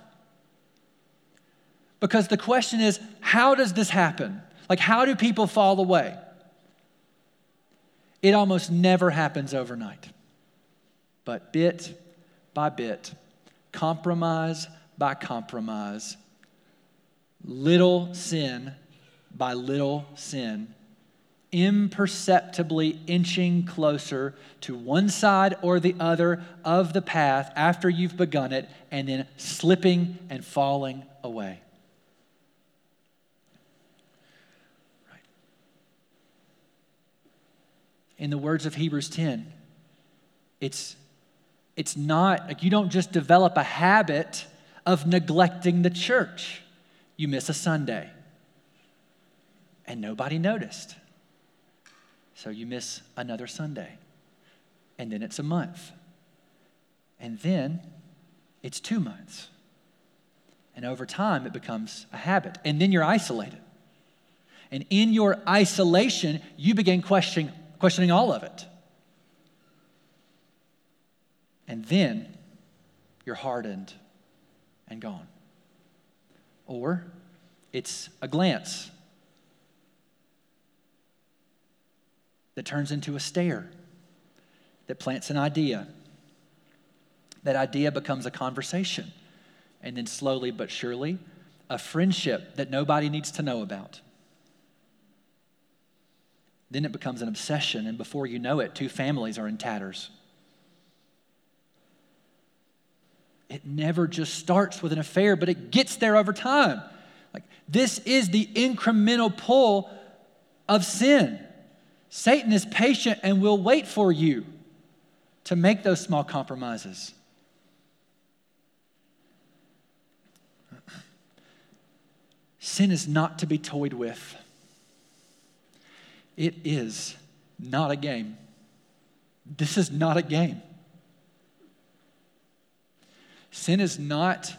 Because the question is, how does this happen? Like, how do people fall away? It almost never happens overnight. But bit by bit, compromise by compromise, little sin by little sin, imperceptibly inching closer to one side or the other of the path after you've begun it, and then slipping and falling away. In the words of Hebrews 10, it's, it's not like you don't just develop a habit of neglecting the church. You miss a Sunday and nobody noticed. So you miss another Sunday. And then it's a month. And then it's two months. And over time, it becomes a habit. And then you're isolated. And in your isolation, you begin questioning, questioning all of it. And then you're hardened and gone. Or it's a glance that turns into a stare, that plants an idea. That idea becomes a conversation, and then slowly but surely, a friendship that nobody needs to know about. Then it becomes an obsession, and before you know it, two families are in tatters. It never just starts with an affair, but it gets there over time. Like this is the incremental pull of sin. Satan is patient and will wait for you to make those small compromises. Sin is not to be toyed with. It is not a game. This is not a game. Sin is not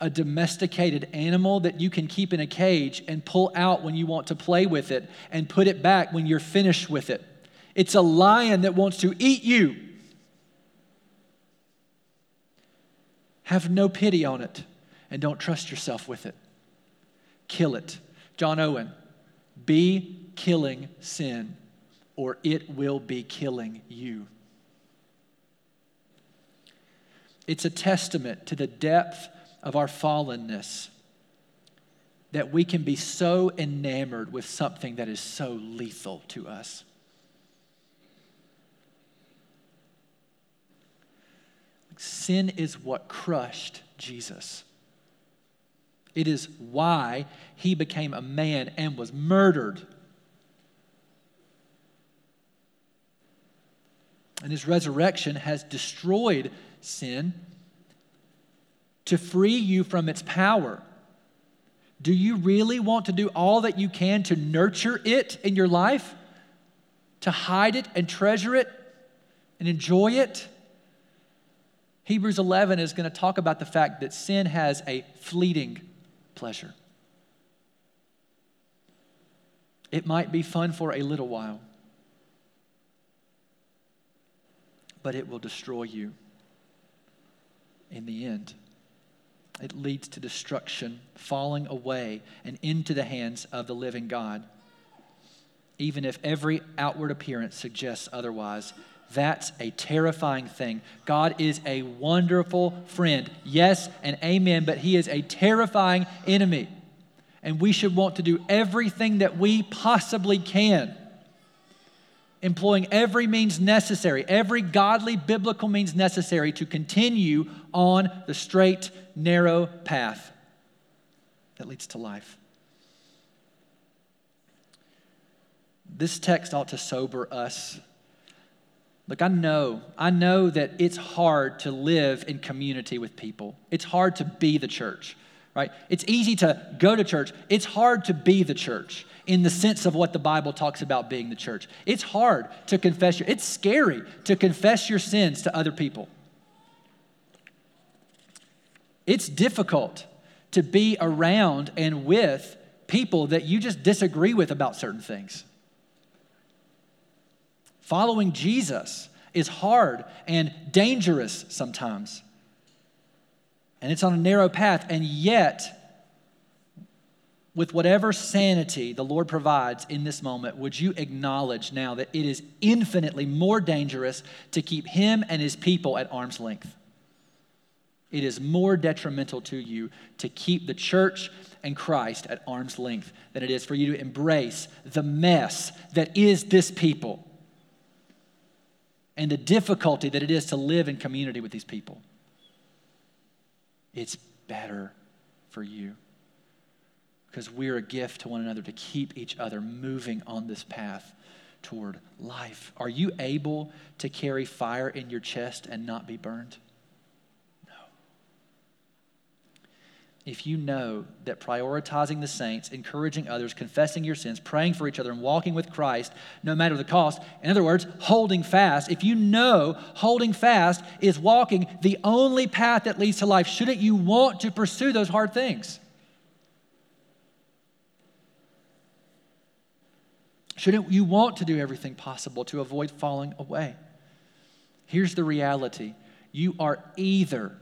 a domesticated animal that you can keep in a cage and pull out when you want to play with it and put it back when you're finished with it. It's a lion that wants to eat you. Have no pity on it and don't trust yourself with it. Kill it. John Owen, be killing sin or it will be killing you. It's a testament to the depth of our fallenness that we can be so enamored with something that is so lethal to us. Sin is what crushed Jesus. It is why he became a man and was murdered. And his resurrection has destroyed sin to free you from its power. Do you really want to do all that you can to nurture it in your life? To hide it and treasure it and enjoy it? Hebrews 11 is going to talk about the fact that sin has a fleeting pleasure. It might be fun for a little while, but it will destroy you in the end it leads to destruction, falling away, and into the hands of the living God. Even if every outward appearance suggests otherwise, that's a terrifying thing. God is a wonderful friend. Yes and amen, but He is a terrifying enemy. And we should want to do everything that we possibly can employing every means necessary, every godly biblical means necessary to continue on the straight, narrow path that leads to life. This text ought to sober us. Look, I know, I know that it's hard to live in community with people. It's hard to be the church, right? It's easy to go to church. It's hard to be the church in the sense of what the Bible talks about being the church. It's hard to confess your, it's scary to confess your sins to other people. It's difficult to be around and with people that you just disagree with about certain things. Following Jesus is hard and dangerous sometimes. And it's on a narrow path, and yet with whatever sanity the Lord provides in this moment, would you acknowledge now that it is infinitely more dangerous to keep Him and His people at arm's length? It is more detrimental to you to keep the church and Christ at arm's length than it is for you to embrace the mess that is this people and the difficulty that it is to live in community with these people. It's better for you because we're a gift to one another to keep each other moving on this path toward life. Are you able to carry fire in your chest and not be burned? If you know that prioritizing the saints, encouraging others, confessing your sins, praying for each other, and walking with Christ, no matter the cost, in other words, holding fast, if you know holding fast is walking the only path that leads to life, shouldn't you want to pursue those hard things? Shouldn't you want to do everything possible to avoid falling away? Here's the reality you are either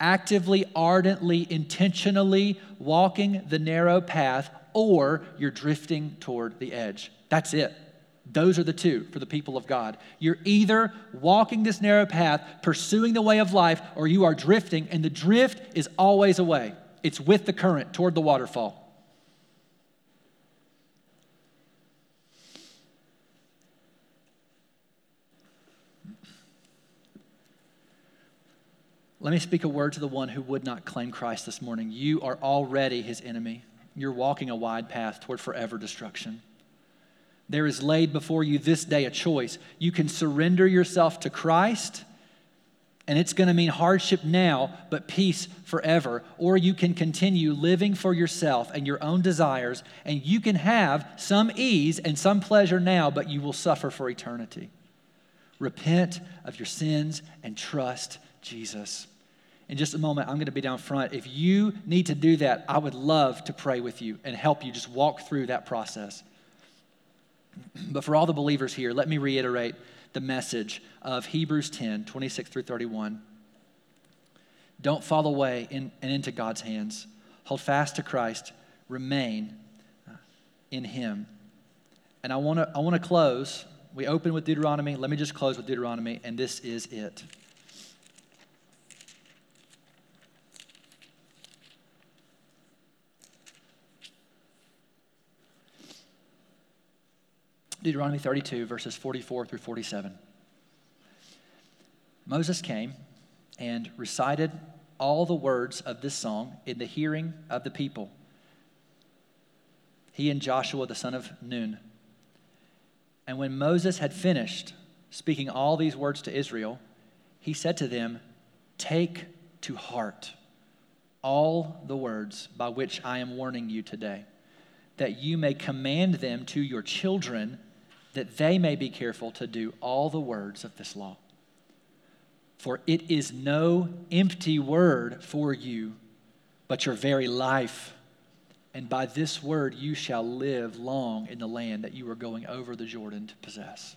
actively, ardently, intentionally walking the narrow path, or you're drifting toward the edge. That's it. Those are the two for the people of God. You're either walking this narrow path, pursuing the way of life, or you are drifting, and the drift is always away. It's with the current toward the waterfall. Let me speak a word to the one who would not claim Christ this morning. You are already his enemy. You're walking a wide path toward forever destruction. There is laid before you this day a choice. You can surrender yourself to Christ, and it's going to mean hardship now, but peace forever. Or you can continue living for yourself and your own desires, and you can have some ease and some pleasure now, but you will suffer for eternity. Repent of your sins and trust Jesus. In just a moment, I'm going to be down front. If you need to do that, I would love to pray with you and help you just walk through that process. *clears throat* But for all the believers here, let me reiterate the message of Hebrews 10 26 through 31. Don't fall away in, and into God's hands. Hold fast to Christ. Remain uh, in Him. And I want to I want to close. We open with Deuteronomy. Let me just close with Deuteronomy, and this is it. Deuteronomy 32, verses 44 through 47. Moses came and recited all the words of this song in the hearing of the people. He and Joshua, the son of Nun. And when Moses had finished speaking all these words to Israel, he said to them, Take to heart all the words by which I am warning you today, that you may command them to your children that they may be careful to do all the words of this law. For it is no empty word for you, but your very life. And by this word you shall live long in the land that you are going over the Jordan to possess.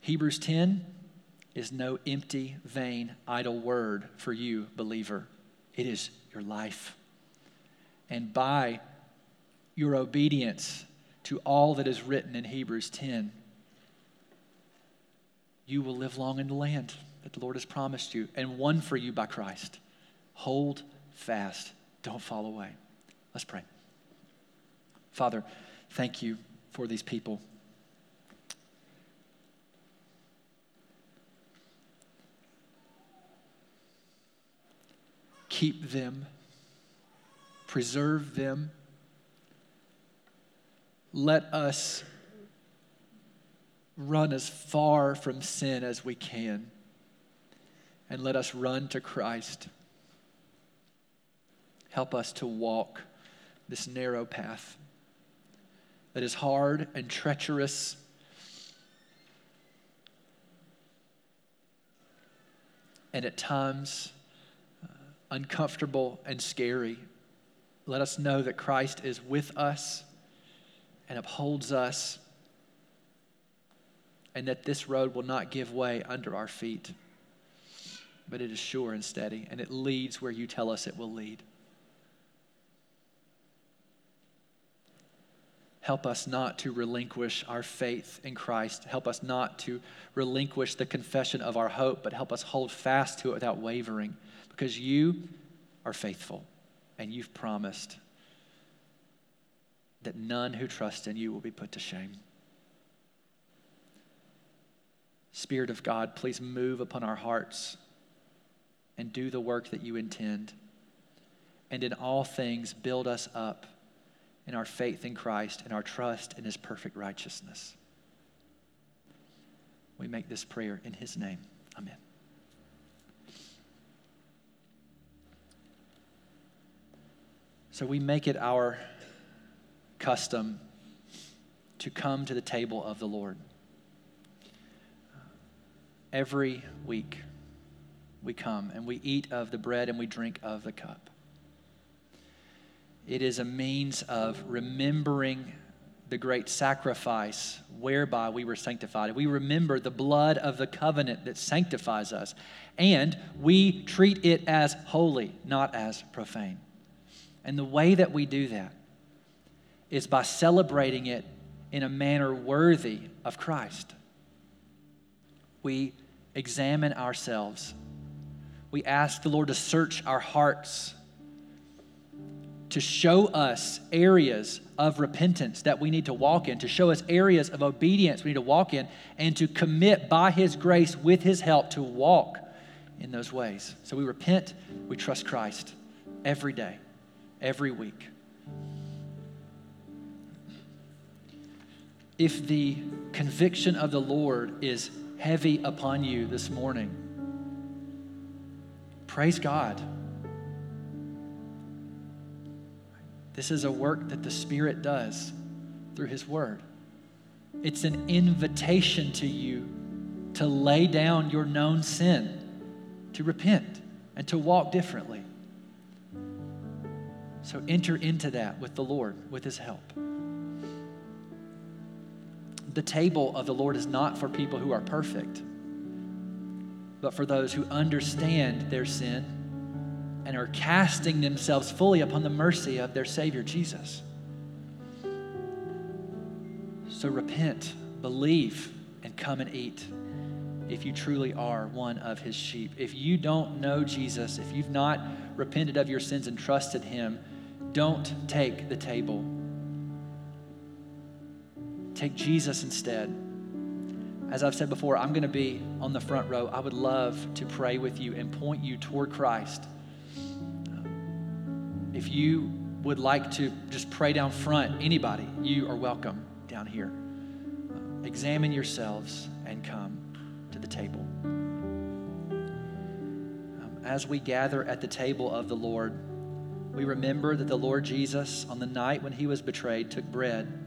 Hebrews 10 is no empty, vain, idle word for you, believer. It is your life. And by your obedience to all that is written in Hebrews 10, you will live long in the land that the Lord has promised you and won for you by Christ. Hold fast, don't fall away. Let's pray. Father, thank you for these people. Keep them, preserve them let us run as far from sin as we can. And let us run to Christ. Help us to walk this narrow path that is hard and treacherous. And at times uh, uncomfortable and scary. Let us know that Christ is with us and upholds us, and that this road will not give way under our feet, but it is sure and steady, and it leads where you tell us it will lead. Help us not to relinquish our faith in Christ. Help us not to relinquish the confession of our hope, but help us hold fast to it without wavering because you are faithful and you've promised that none who trust in you will be put to shame. Spirit of God, please move upon our hearts and do the work that you intend. And in all things, build us up in our faith in Christ and our trust in his perfect righteousness. We make this prayer in his name. Amen. So we make it our custom to come to the table of the Lord. Every week we come and we eat of the bread and we drink of the cup. It is a means of remembering the great sacrifice whereby we were sanctified. We remember the blood of the covenant that sanctifies us, and we treat it as holy, not as profane. And the way that we do that is by celebrating it in a manner worthy of Christ. We examine ourselves. We ask the Lord to search our hearts, to show us areas of repentance that we need to walk in, to show us areas of obedience we need to walk in, and to commit by His grace with His help to walk in those ways. So we repent, we trust Christ every day every week. If the conviction of the Lord is heavy upon you this morning, praise God. This is a work that the Spirit does through His Word. It's an invitation to you to lay down your known sin, to repent, and to walk differently. So enter into that with the Lord, with His help. The table of the Lord is not for people who are perfect, but for those who understand their sin and are casting themselves fully upon the mercy of their Savior, Jesus. So repent, believe, and come and eat if you truly are one of his sheep. If you don't know Jesus, if you've not repented of your sins and trusted him, don't take the table. Take Jesus instead. As I've said before, I'm going to be on the front row. I would love to pray with you and point you toward Christ. If you would like to just pray down front, anybody, you are welcome down here. Examine yourselves and come to the table. Um, as we gather at the table of the Lord, we remember that the Lord Jesus, on the night when he was betrayed, took bread.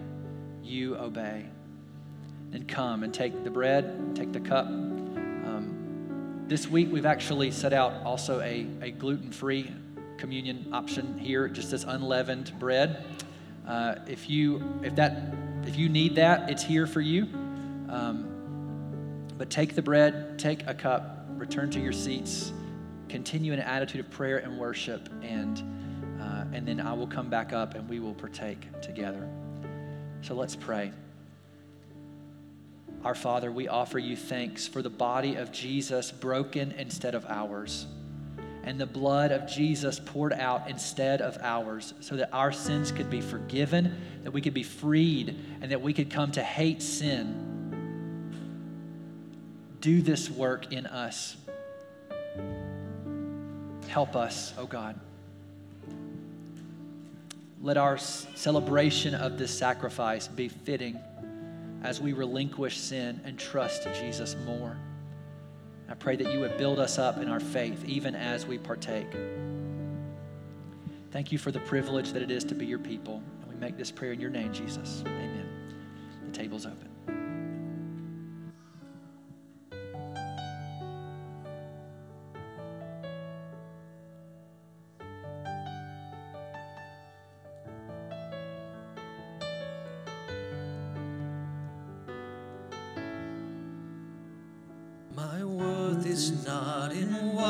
you obey. And come and take the bread, take the cup. Um, this week, we've actually set out also a, a gluten free communion option here, just as unleavened bread. Uh, if you if that if you need that, it's here for you. Um, but take the bread, take a cup, return to your seats, continue in an attitude of prayer and worship, and uh, and then I will come back up and we will partake together. So let's pray. Our Father, we offer you thanks for the body of Jesus broken instead of ours, and the blood of Jesus poured out instead of ours, so that our sins could be forgiven, that we could be freed, and that we could come to hate sin. Do this work in us. Help us, oh God. Let our celebration of this sacrifice be fitting as we relinquish sin and trust Jesus more. I pray that you would build us up in our faith even as we partake. Thank you for the privilege that it is to be your people. And we make this prayer in your name, Jesus. Amen. The table's open. 我。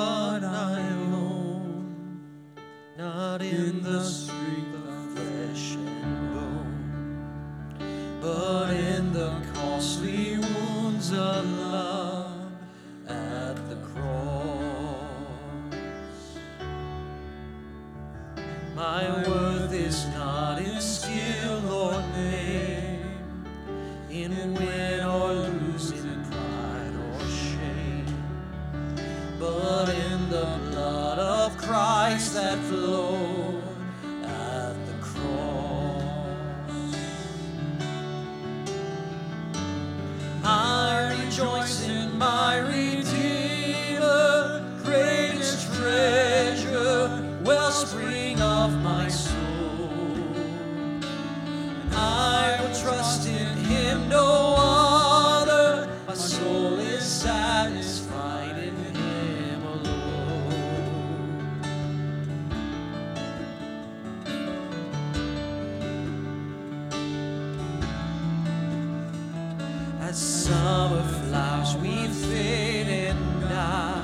Summer flowers we fade and die,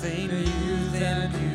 they knew then beauty.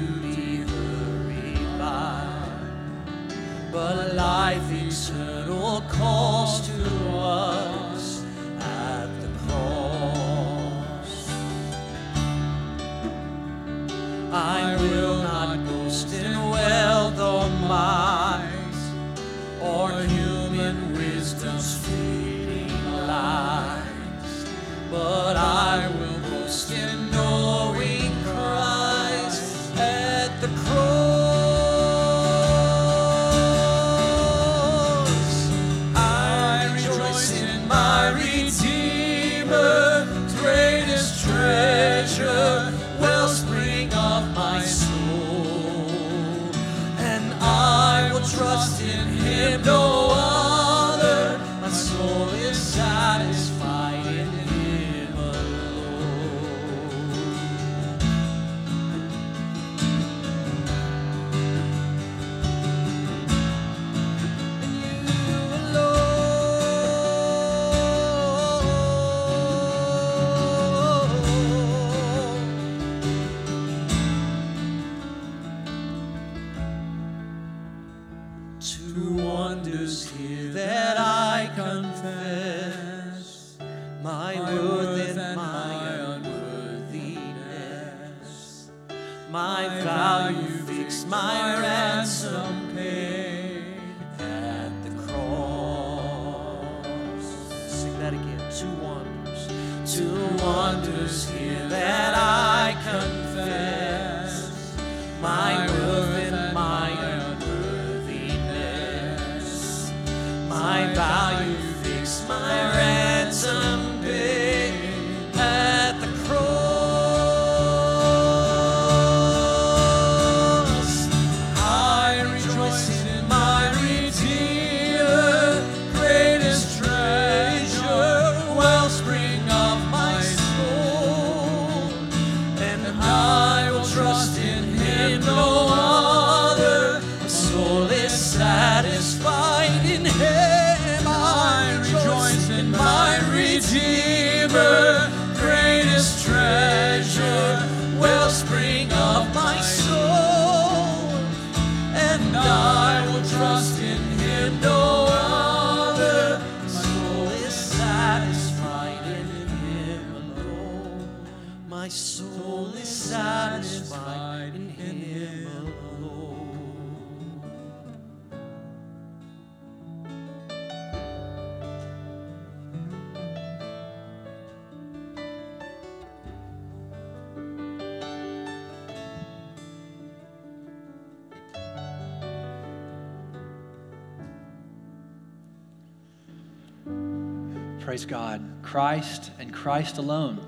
Praise God. Christ and Christ alone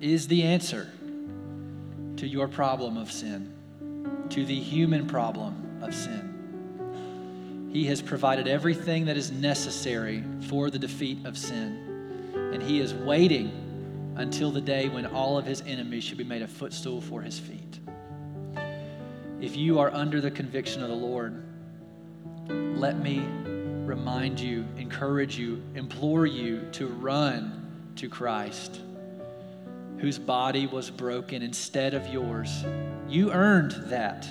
is the answer to your problem of sin, to the human problem of sin. He has provided everything that is necessary for the defeat of sin, and He is waiting until the day when all of His enemies should be made a footstool for His feet. If you are under the conviction of the Lord, let me remind you, encourage you, implore you to run to Christ, whose body was broken instead of yours. You earned that,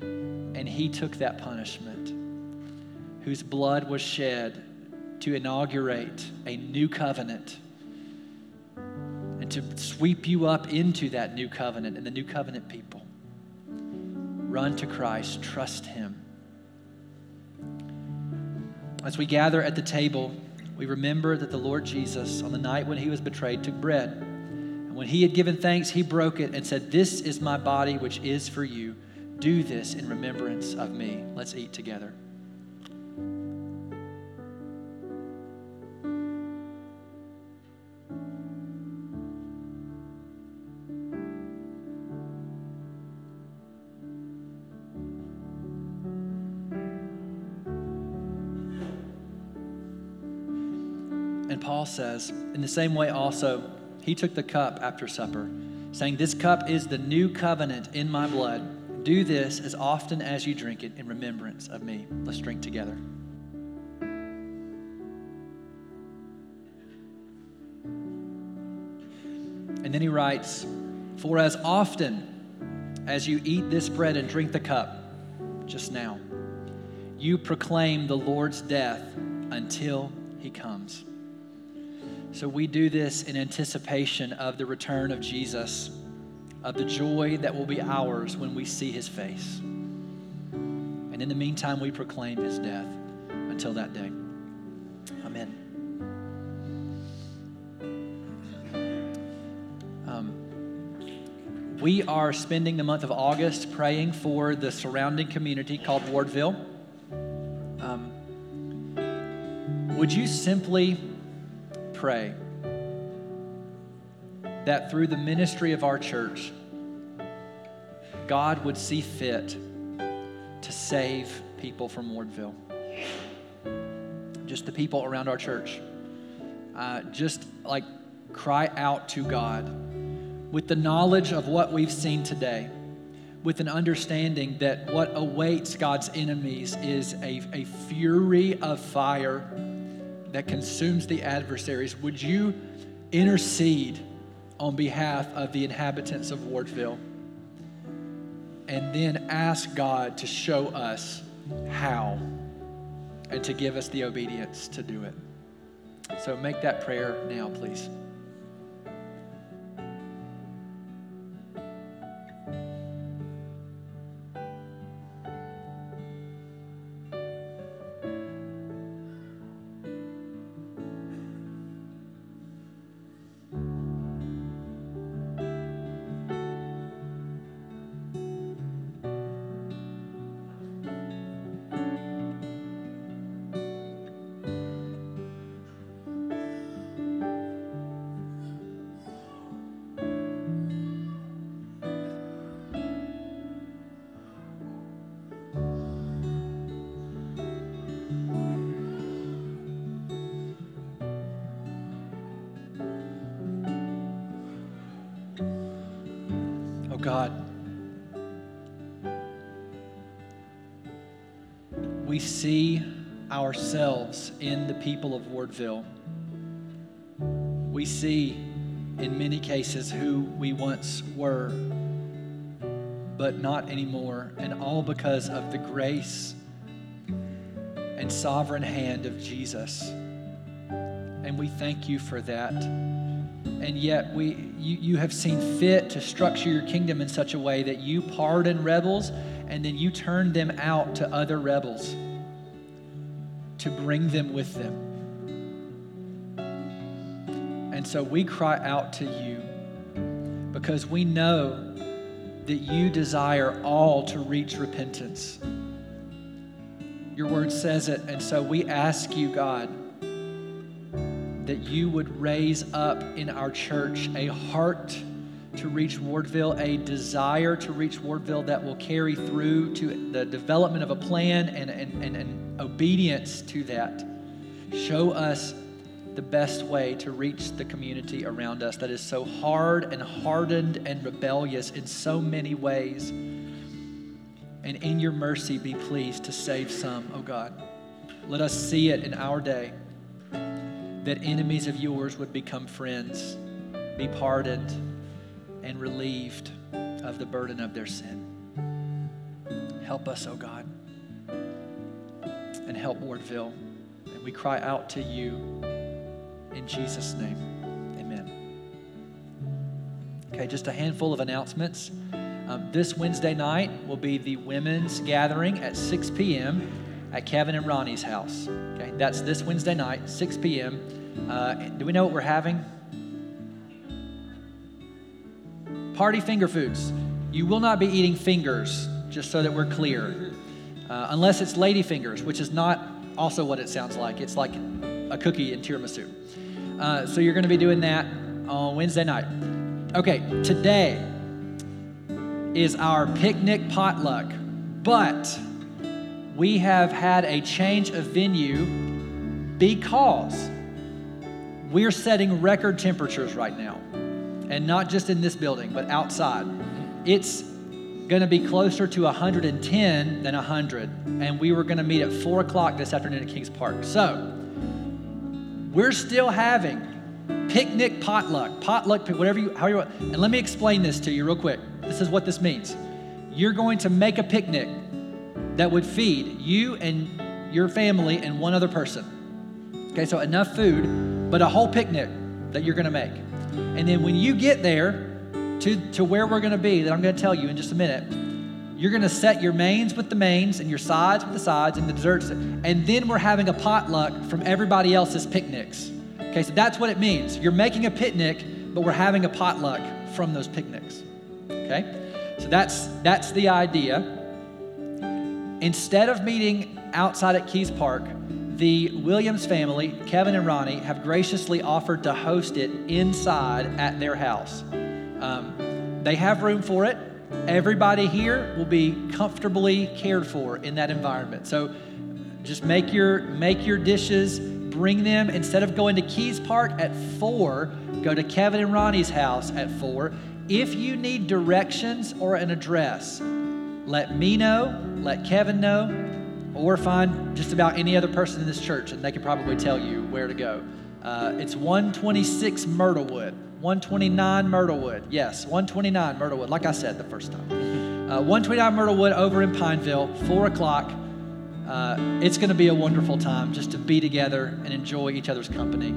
and He took that punishment whose blood was shed to inaugurate a new covenant and to sweep you up into that new covenant and the new covenant people. Run to Christ, trust Him. As we gather at the table, we remember that the Lord Jesus, on the night when He was betrayed, took bread. And when He had given thanks, He broke it and said, This is my body, which is for you. Do this in remembrance of me. Let's eat together. Paul says, in the same way also, he took the cup after supper, saying, This cup is the new covenant in my blood. Do this as often as you drink it in remembrance of me. Let's drink together. And then he writes, For as often as you eat this bread and drink the cup, just now, you proclaim the Lord's death until he comes. So we do this in anticipation of the return of Jesus, of the joy that will be ours when we see his face. And in the meantime, we proclaim his death until that day. Amen. Um, we are spending the month of August praying for the surrounding community called Wardville. Um, would you simply pray that through the ministry of our church, God would see fit to save people from Wardville. Just the people around our church. Uh, just like cry out to God with the knowledge of what we've seen today, with an understanding that what awaits God's enemies is a, a fury of fire that consumes the adversaries, would you intercede on behalf of the inhabitants of Wardville? And then ask God to show us how and to give us the obedience to do it. So make that prayer now, please. Ourselves in the people of Wardville. We see, in many cases, who we once were, but not anymore, and all because of the grace and sovereign hand of Jesus. And we thank you for that and yet we, you, you have seen fit to structure your kingdom in such a way that you pardon rebels and then you turn them out to other rebels to bring them with them. And so we cry out to you because we know that you desire all to reach repentance. Your word says it, and so we ask you, God that you would raise up in our church a heart to reach Wardville, a desire to reach Wardville that will carry through to the development of a plan and, and, and, and obedience to that. Show us the best way to reach the community around us that is so hard and hardened and rebellious in so many ways. And in your mercy, be pleased to save some, oh God. Let us see it in our day that enemies of yours would become friends, be pardoned, and relieved of the burden of their sin. Help us, oh God, and help Wardville. And we cry out to you in Jesus' name. Amen. Okay, just a handful of announcements. Um, this Wednesday night will be the women's gathering at 6 p.m. at Kevin and Ronnie's house. Okay, that's this Wednesday night, 6 p.m. Uh, do we know what we're having? Party finger foods. You will not be eating fingers, just so that we're clear, uh, unless it's lady fingers, which is not also what it sounds like. It's like a cookie in tiramisu. Uh, so you're going to be doing that on Wednesday night. Okay, today is our picnic potluck, but we have had a change of venue because we're setting record temperatures right now. And not just in this building, but outside. It's going to be closer to 110 than 100. And we were going to meet at 4 o'clock this afternoon at Kings Park. So, we're still having picnic potluck, potluck, whatever you, however you want. And let me explain this to you real quick. This is what this means. You're going to make a picnic that would feed you and your family and one other person. Okay, so enough food, but a whole picnic that you're going to make. And then when you get there to, to where we're going to be, that I'm going to tell you in just a minute, you're going to set your mains with the mains and your sides with the sides and the desserts. And then we're having a potluck from everybody else's picnics. Okay, so that's what it means. You're making a picnic, but we're having a potluck from those picnics. Okay? So that's that's the idea. Instead of meeting outside at Keys Park, the Williams family, Kevin and Ronnie, have graciously offered to host it inside at their house. Um, they have room for it. Everybody here will be comfortably cared for in that environment. So just make your make your dishes, bring them instead of going to Keys Park at 4, go to Kevin and Ronnie's house at 4. If you need directions or an address, let me know, let Kevin know, or find just about any other person in this church, and they can probably tell you where to go. Uh, it's 126 Myrtlewood, 129 Myrtlewood. Yes, 129 Myrtlewood, like I said the first time. Uh, 129 Myrtlewood over in Pineville, 4 o'clock. Uh, it's going to be a wonderful time just to be together and enjoy each other's company.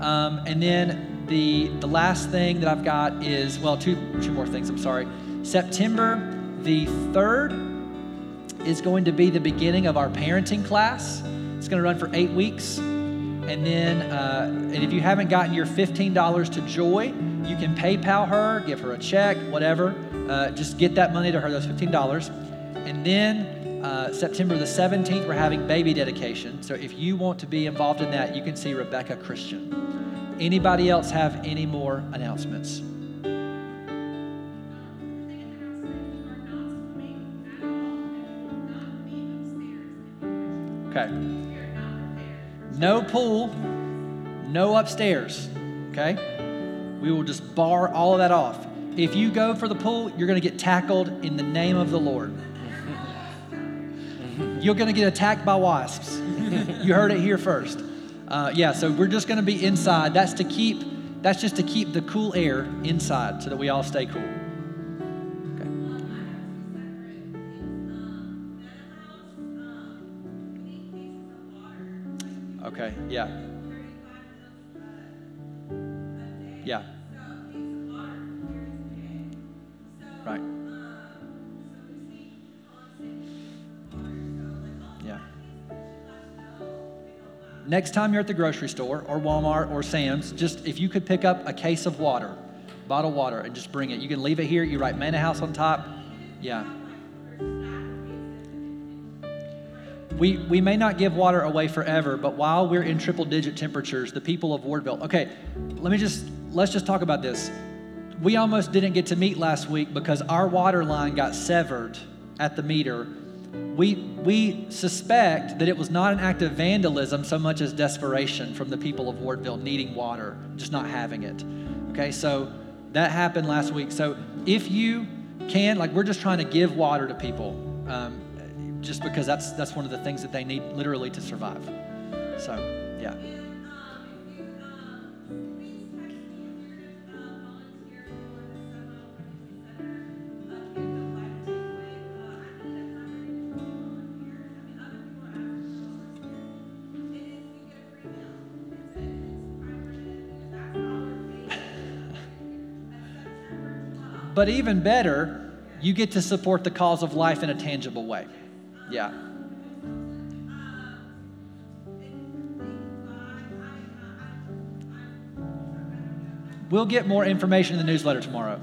Um, and then the, the last thing that I've got is, well, two, two more things, I'm sorry. September the 3rd is going to be the beginning of our parenting class. It's going to run for eight weeks. And then, uh, and if you haven't gotten your $15 to Joy, you can PayPal her, give her a check, whatever. Uh, just get that money to her, those $15. And then uh, September the 17th, we're having baby dedication. So if you want to be involved in that, you can see Rebecca Christian. Anybody else have any more announcements? Okay. No pool, no upstairs. Okay? We will just bar all of that off. If you go for the pool, you're going to get tackled in the name of the Lord. You're going to get attacked by wasps. you heard it here first. Uh, yeah, so we're just going to be inside. That's to keep. That's just to keep the cool air inside, so that we all stay cool. Yeah. Yeah. Right. Yeah. Next time you're at the grocery store or Walmart or Sam's, just if you could pick up a case of water, bottled water, and just bring it. You can leave it here. You write Manna House on top. Yeah. We, we may not give water away forever, but while we're in triple digit temperatures, the people of Wardville, okay, let me just, let's just talk about this. we almost didn't get to meet last week because our water line got severed at the meter. We, we suspect that it was not an act of vandalism so much as desperation from the people of Wardville needing water, just not having it. Okay, so that happened last week. So if you can, like, we're just trying to give water to people, um, just because that's that's one of the things that they need literally to survive. So, yeah. *laughs* But even better, you get to support the cause of life in a tangible way. Yeah. We'll get more information in the newsletter tomorrow.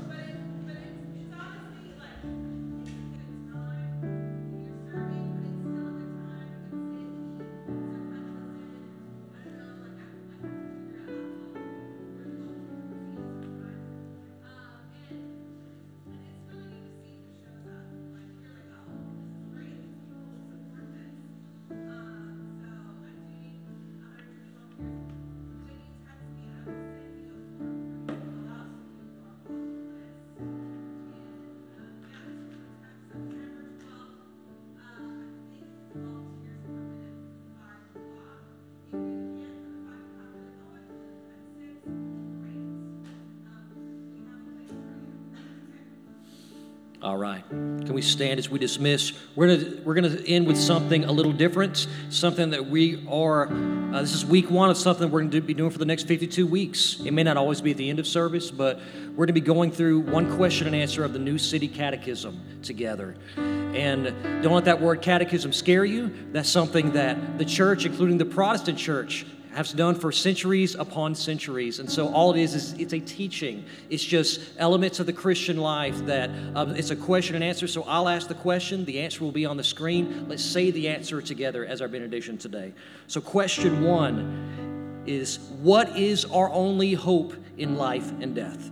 Stand as we dismiss? We're gonna we're gonna end with something a little different, something that we are. Uh, this is week one of something we're going to be doing for the next 52 weeks. It may not always be at the end of service, but we're going to be going through one question and answer of the New City Catechism together. And don't let that word catechism scare you. That's something that the church, including the Protestant church, has done for centuries upon centuries. And so all it is is it's a teaching. It's just elements of the Christian life that um, it's a question and answer. So I'll ask the question, the answer will be on the screen. Let's say the answer together as our benediction today. So, question one is What is our only hope in life and death?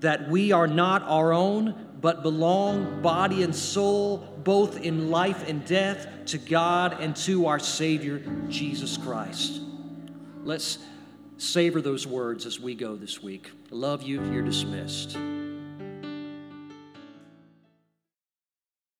That we are not our own, but belong body and soul, both in life and death, to God and to our Savior, Jesus Christ. Let's savor those words as we go this week. Love you. You're dismissed.